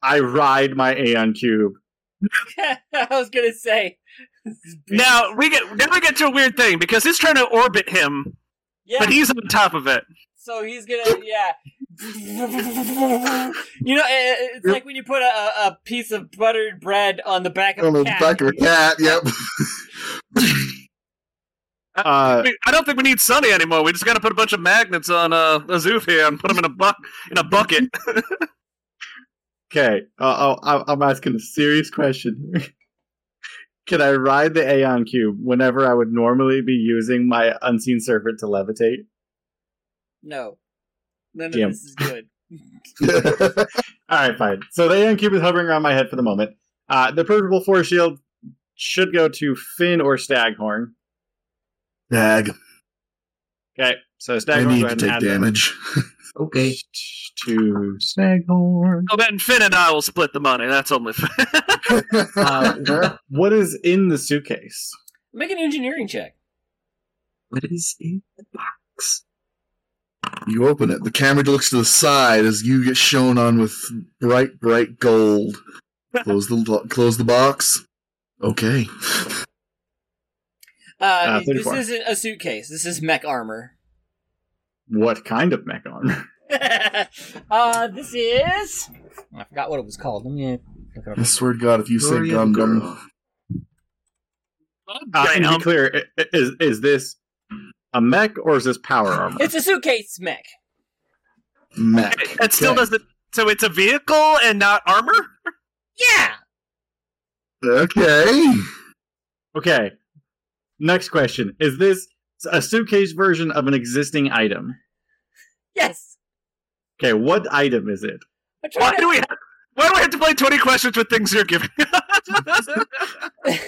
I ride my Aeon Cube. I was gonna say. this is big. Now we get now we get to a weird thing because it's trying to orbit him, yeah. but he's on top of it. So he's gonna, yeah. you know, it's like when you put a, a piece of buttered bread on the back of On a the cat. back of a cat, yep. Uh, I don't think we need Sunny anymore. We just got to put a bunch of magnets on uh, Azuth here and put them in a buck in a bucket. okay, uh, oh, I'm asking a serious question. Can I ride the Aeon Cube whenever I would normally be using my Unseen Serpent to levitate? No. None of Damn. this is good. All right, fine. So the Aeon Cube is hovering around my head for the moment. Uh, the purple force shield should go to Finn or Staghorn. Dag. Okay, so Staghorn. I need to take damage. Okay. to Staghorn. Oh, then Finn and I will split the money. That's only fair. Uh, What is in the suitcase? Make an engineering check. what is in the box? You open it. The camera looks to the side as you get shown on with bright, bright gold. Close the close the box. Okay. Uh, this isn't a suitcase. This is mech armor. What kind of mech armor? uh, this is. I forgot what it was called. Let me look it I swear to God, if you say Glory of Gundam, girl. Uh, and to be clear, i- i- is is this a mech or is this power armor? It's a suitcase mech. mech. It still doesn't. So it's a vehicle and not armor. Yeah. Okay. Okay. Next question: Is this a suitcase version of an existing item? Yes. Okay, what item is it? Why trying do we? Have, why do we have to play twenty questions with things you're giving? to...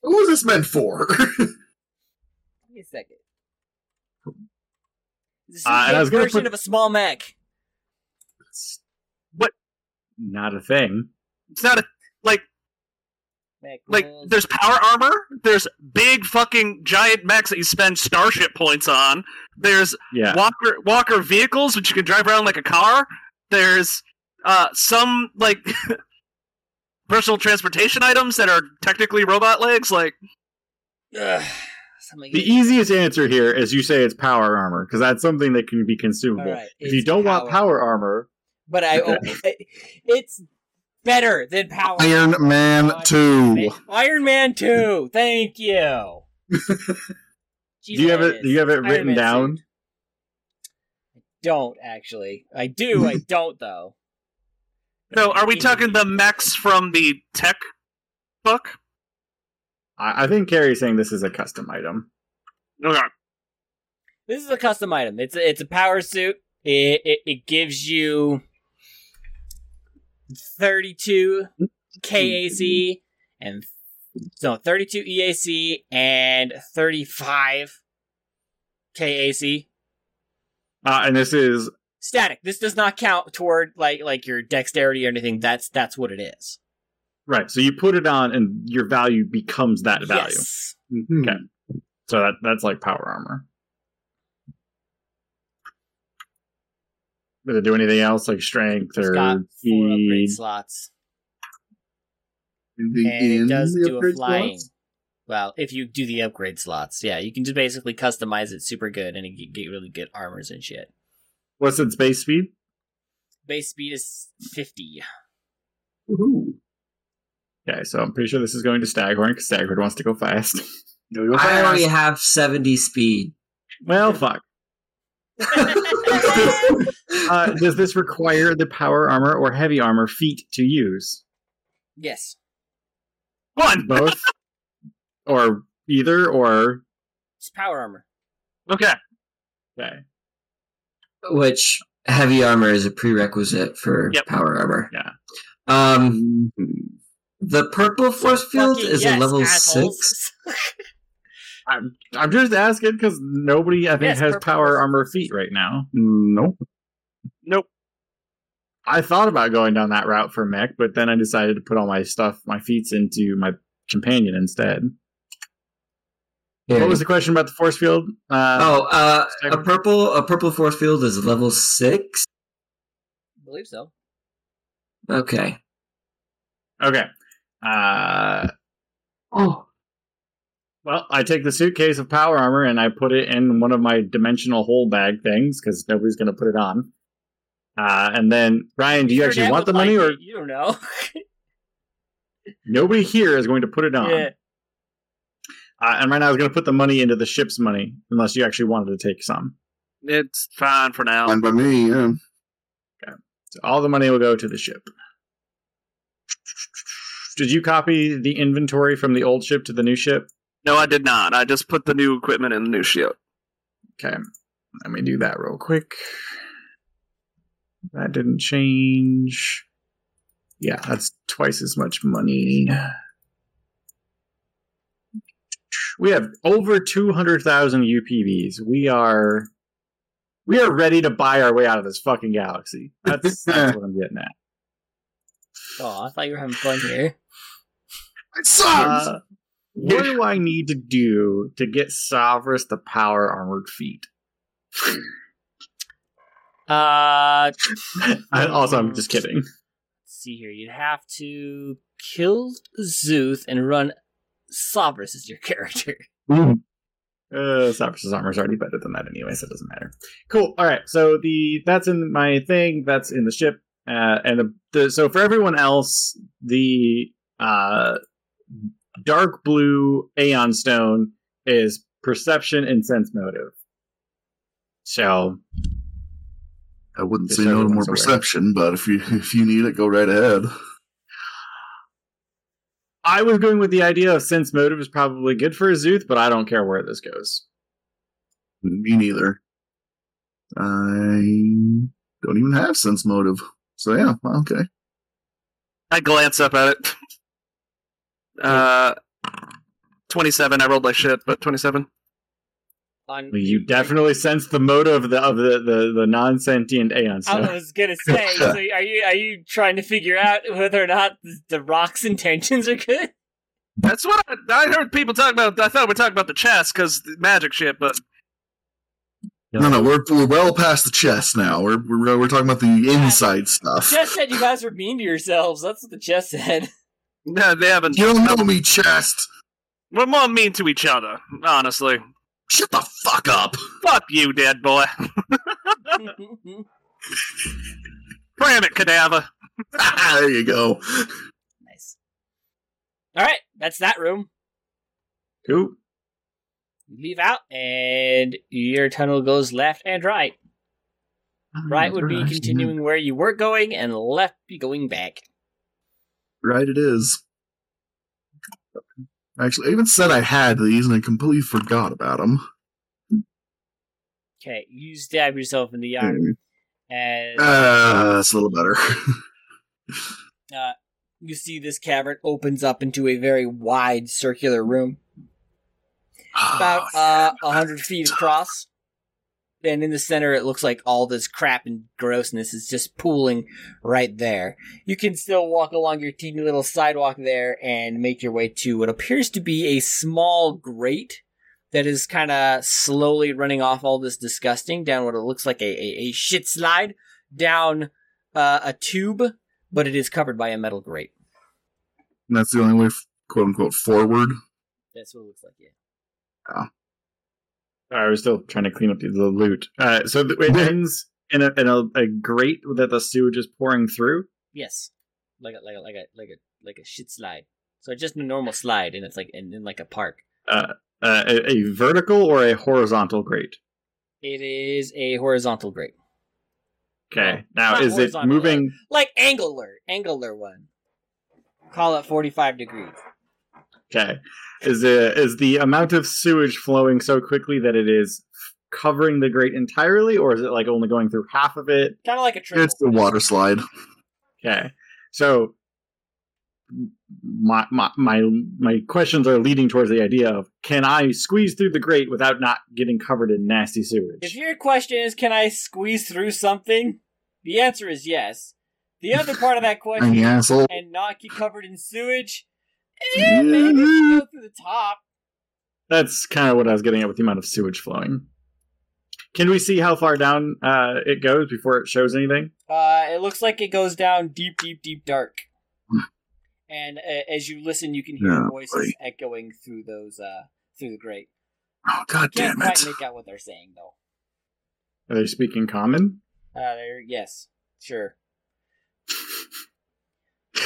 What was this meant for? Give me a second. It's a Uh, and I suitcase was gonna version put- of a small mech. It's What? Not a thing. it's not a like Mech like rules. there's power armor. There's big fucking giant mechs that you spend starship points on. There's Yeah. Walker Walker vehicles which you can drive around like a car. There's uh some like personal transportation items that are technically robot legs. Like Ugh. Something The easiest answer here is you say it's power armor because that's something that can be consumable. Alright, if you don't want power armor, but I, oh, it's better than power. Iron Man God 2. Iron Man Two. Thank you. do you have it? Do you have it written down? suit. Don't actually. I do. I don't though. So, are we talking the mechs from the tech book? I, I think Carrie's saying this is a custom item. Okay. This is a custom item. It's a, it's a power suit. It, it it gives you 32 KAC and no 32 EAC and 35 KAC Uh, and this is static. This does not count toward like like your dexterity or anything. That's that's what it is. Right. So you put it on, and your value becomes that value. Yes. Mhm. Okay. So that that's like power armor. Does it do anything else like strength It's or got four upgrade slots. The and it does do a flying. slots? Well, if you do the upgrade slots, yeah, you can just basically customize it super good and you get really good armors and shit. What's its base speed? Base speed is fifty. Woohoo. Okay, so I'm pretty sure this is going to Staghorn because Staghorn wants to go fast. Go, go I already fast. have 70 speed. well, fuck. Uh, does this require the power armor or heavy armor feat to use? yes. One. Both, or either, or It's power armor. Okay. okay. Which heavy armor is a prerequisite for Yep. power armor. Yeah. Um, Mhm. The purple force field Fucking is yes, a level assholes. six. I'm I'm just asking because nobody I think Yes, has power force armor feat right now. Nope. Nope. I thought about going down that route for mech, but then I decided to put all my stuff, my feats into my companion instead. What was the question about the force field? Uh, Oh, uh, a purple a purple force field is level six. I believe so. Okay. okay. Uh, Oh, well, I take the suitcase of power armor and I put it in one of my dimensional hole bag things because nobody's going to put it on. Uh, and then, Ryan, do you Your actually want the money, like or it, you don't know? nobody here is going to put it on? yeah. Uh, and right now, I was going to put the money into the ship's money, unless you actually wanted to take some. It's fine for now. Fine by me, yeah. So all the money will go to the ship. Did you copy the inventory from the old ship to the new ship? No, I did not. I just put the new equipment in the new ship. Okay, let me do that real quick. That didn't change. Yeah, that's twice as much money. We have over 200,000 UPBs. We are we are ready to buy our way out of this fucking galaxy. That's, that's what I'm getting at. Oh, I thought you were having fun here. It sucks! Uh, what do I need to do to get Savras the power armored feat? Uh, I- also, I'm just kidding. let's see here. You'd have to kill Zuth and run Savras as your character. Uh, Cypress's armor is already better than that anyway, so it doesn't matter. Cool. All right. So the that's in my thing. That's in the ship. Uh, and the, the so for everyone else, the uh, dark blue Aeon Stone is perception and sense motive. So I wouldn't say no to more everyone's aware. perception, but if you if you need it, go right ahead. I was going with the idea of sense motive is probably good for Azuth, but I don't care where this goes. Me neither. I don't even have sense motive. So yeah, okay. I glance up at it. Uh, 27. I rolled like shit, but 27. On, You definitely sense the motive of the of the the, the non sentient Aeon I was gonna say, so are you are you trying to figure out whether or not the rock's intentions are good? That's what I, I heard people talk about. I thought we were talking about the chest because magic shit, but No, no, we're we're well past the chest now. We're we're, we're talking about the inside stuff. Chest said you guys were mean to yourselves. That's what the chest said. no, they haven't. You don't know me, chest. We're more mean to each other, honestly. Shut the fuck up. Fuck you, dead boy. Cram it, cadaver. there you go. nice. All right, that's that room. Cool. Leave out, and your tunnel goes left and right. Ah, right would be continuing where you were going, and left be going back. Right, it is. Actually, I even said I had these, and I completely forgot about them. Okay, you stab yourself in the arm, and Uh, that's a little better. uh, you see this cavern opens up into a very wide circular room, about Oh, uh, a hundred feet across. And in the center, it looks like all this crap and grossness is just pooling right there. You can still walk along your teeny little sidewalk there and make your way to what appears to be a small grate that is kind of slowly running off all this disgusting down what it looks like a, a, a shit slide down uh, a tube, but it is covered by a metal grate. And that's the only way, quote unquote, forward. That's what it looks like, yeah. yeah. I was still trying to clean up the, the loot. Uh, so th- it ends in a in a, a grate that the sewage is pouring through. Yes, like a like a like a like a like a shit slide. So just a normal slide, and it's like in, in like a park. Uh, uh, a, a vertical or a horizontal grate. It is a horizontal grate, Okay. No, now is it moving? like angular, angular one. Call it forty five degrees. Okay. Is the is the amount of sewage flowing so quickly that it is covering the grate entirely, or is it like only going through half of it? Kind of like a trickle. It's the water slide. Okay. So my my my my questions are leading towards the idea of can I squeeze through the grate without not getting covered in nasty sewage? If your question is, can I squeeze through something? The answer is yes. The other part of that question asshole. and not get covered in sewage, eh, maybe go through the top. That's kind of what I was getting at with the amount of sewage flowing. Can we see how far down uh, it goes before it shows anything? Uh, it looks like it goes down deep, deep, deep dark. Hmm. and uh, as you listen, you can hear Yeah, voices echoing through those uh through the grate. Oh, god Can't damn quite it. make out what they're saying though. Are they speaking common? Uh, they're yes, sure.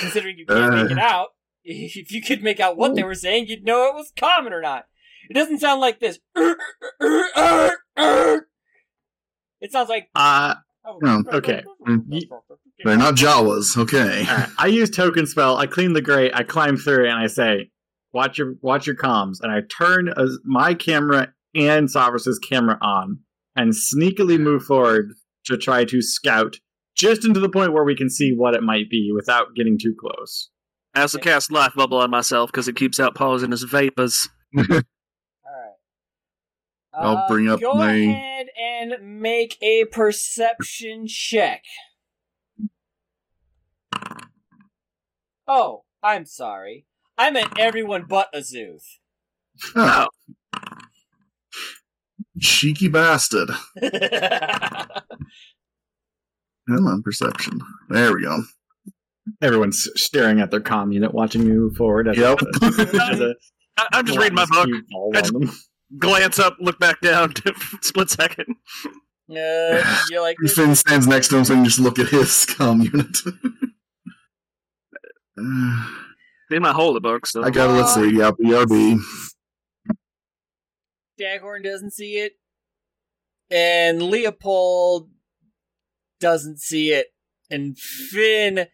Considering you can't make it Uh. out, if you could make out what they were saying, you'd know it was common or not. It doesn't sound like this. It sounds like. Uh, Oh, okay. They're not Jawas, okay. Alright, I use token spell. I clean the grate. I climb through and I say, "Watch your watch your comms." And I turn uh, my camera and Sovereigns' camera on, and sneakily move forward to try to scout just into the point where we can see what it might be without getting too close. I also cast life bubble on myself because it keeps out poisonous vapors. Alright. I'll uh, bring up go my- ahead and make a perception check. Oh, I'm sorry. I meant everyone but Azuth. Ah. Oh, cheeky bastard. Come on, perception. There we go. Everyone's staring at their comm unit, watching me move forward. As Yep. a, as a I- I'm just reading my book. I just- Glance up, look back down, split second. Uh, you're like? Finn stands next to him so you can just look at his comm unit. In my holder book, so I gotta, Let's see. Yeah, BRB. Staghorn doesn't see it, and Leopold doesn't see it, and Finn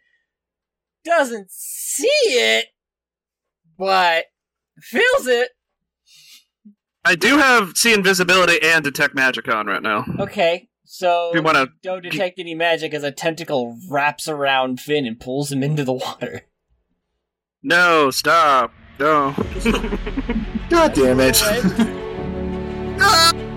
doesn't see it, but feels it. I do have see invisibility and detect magic on right now. Okay, so If you wanna- don't detect any magic as a tentacle wraps around Finn and pulls him into the water. No, stop. No. God damn it.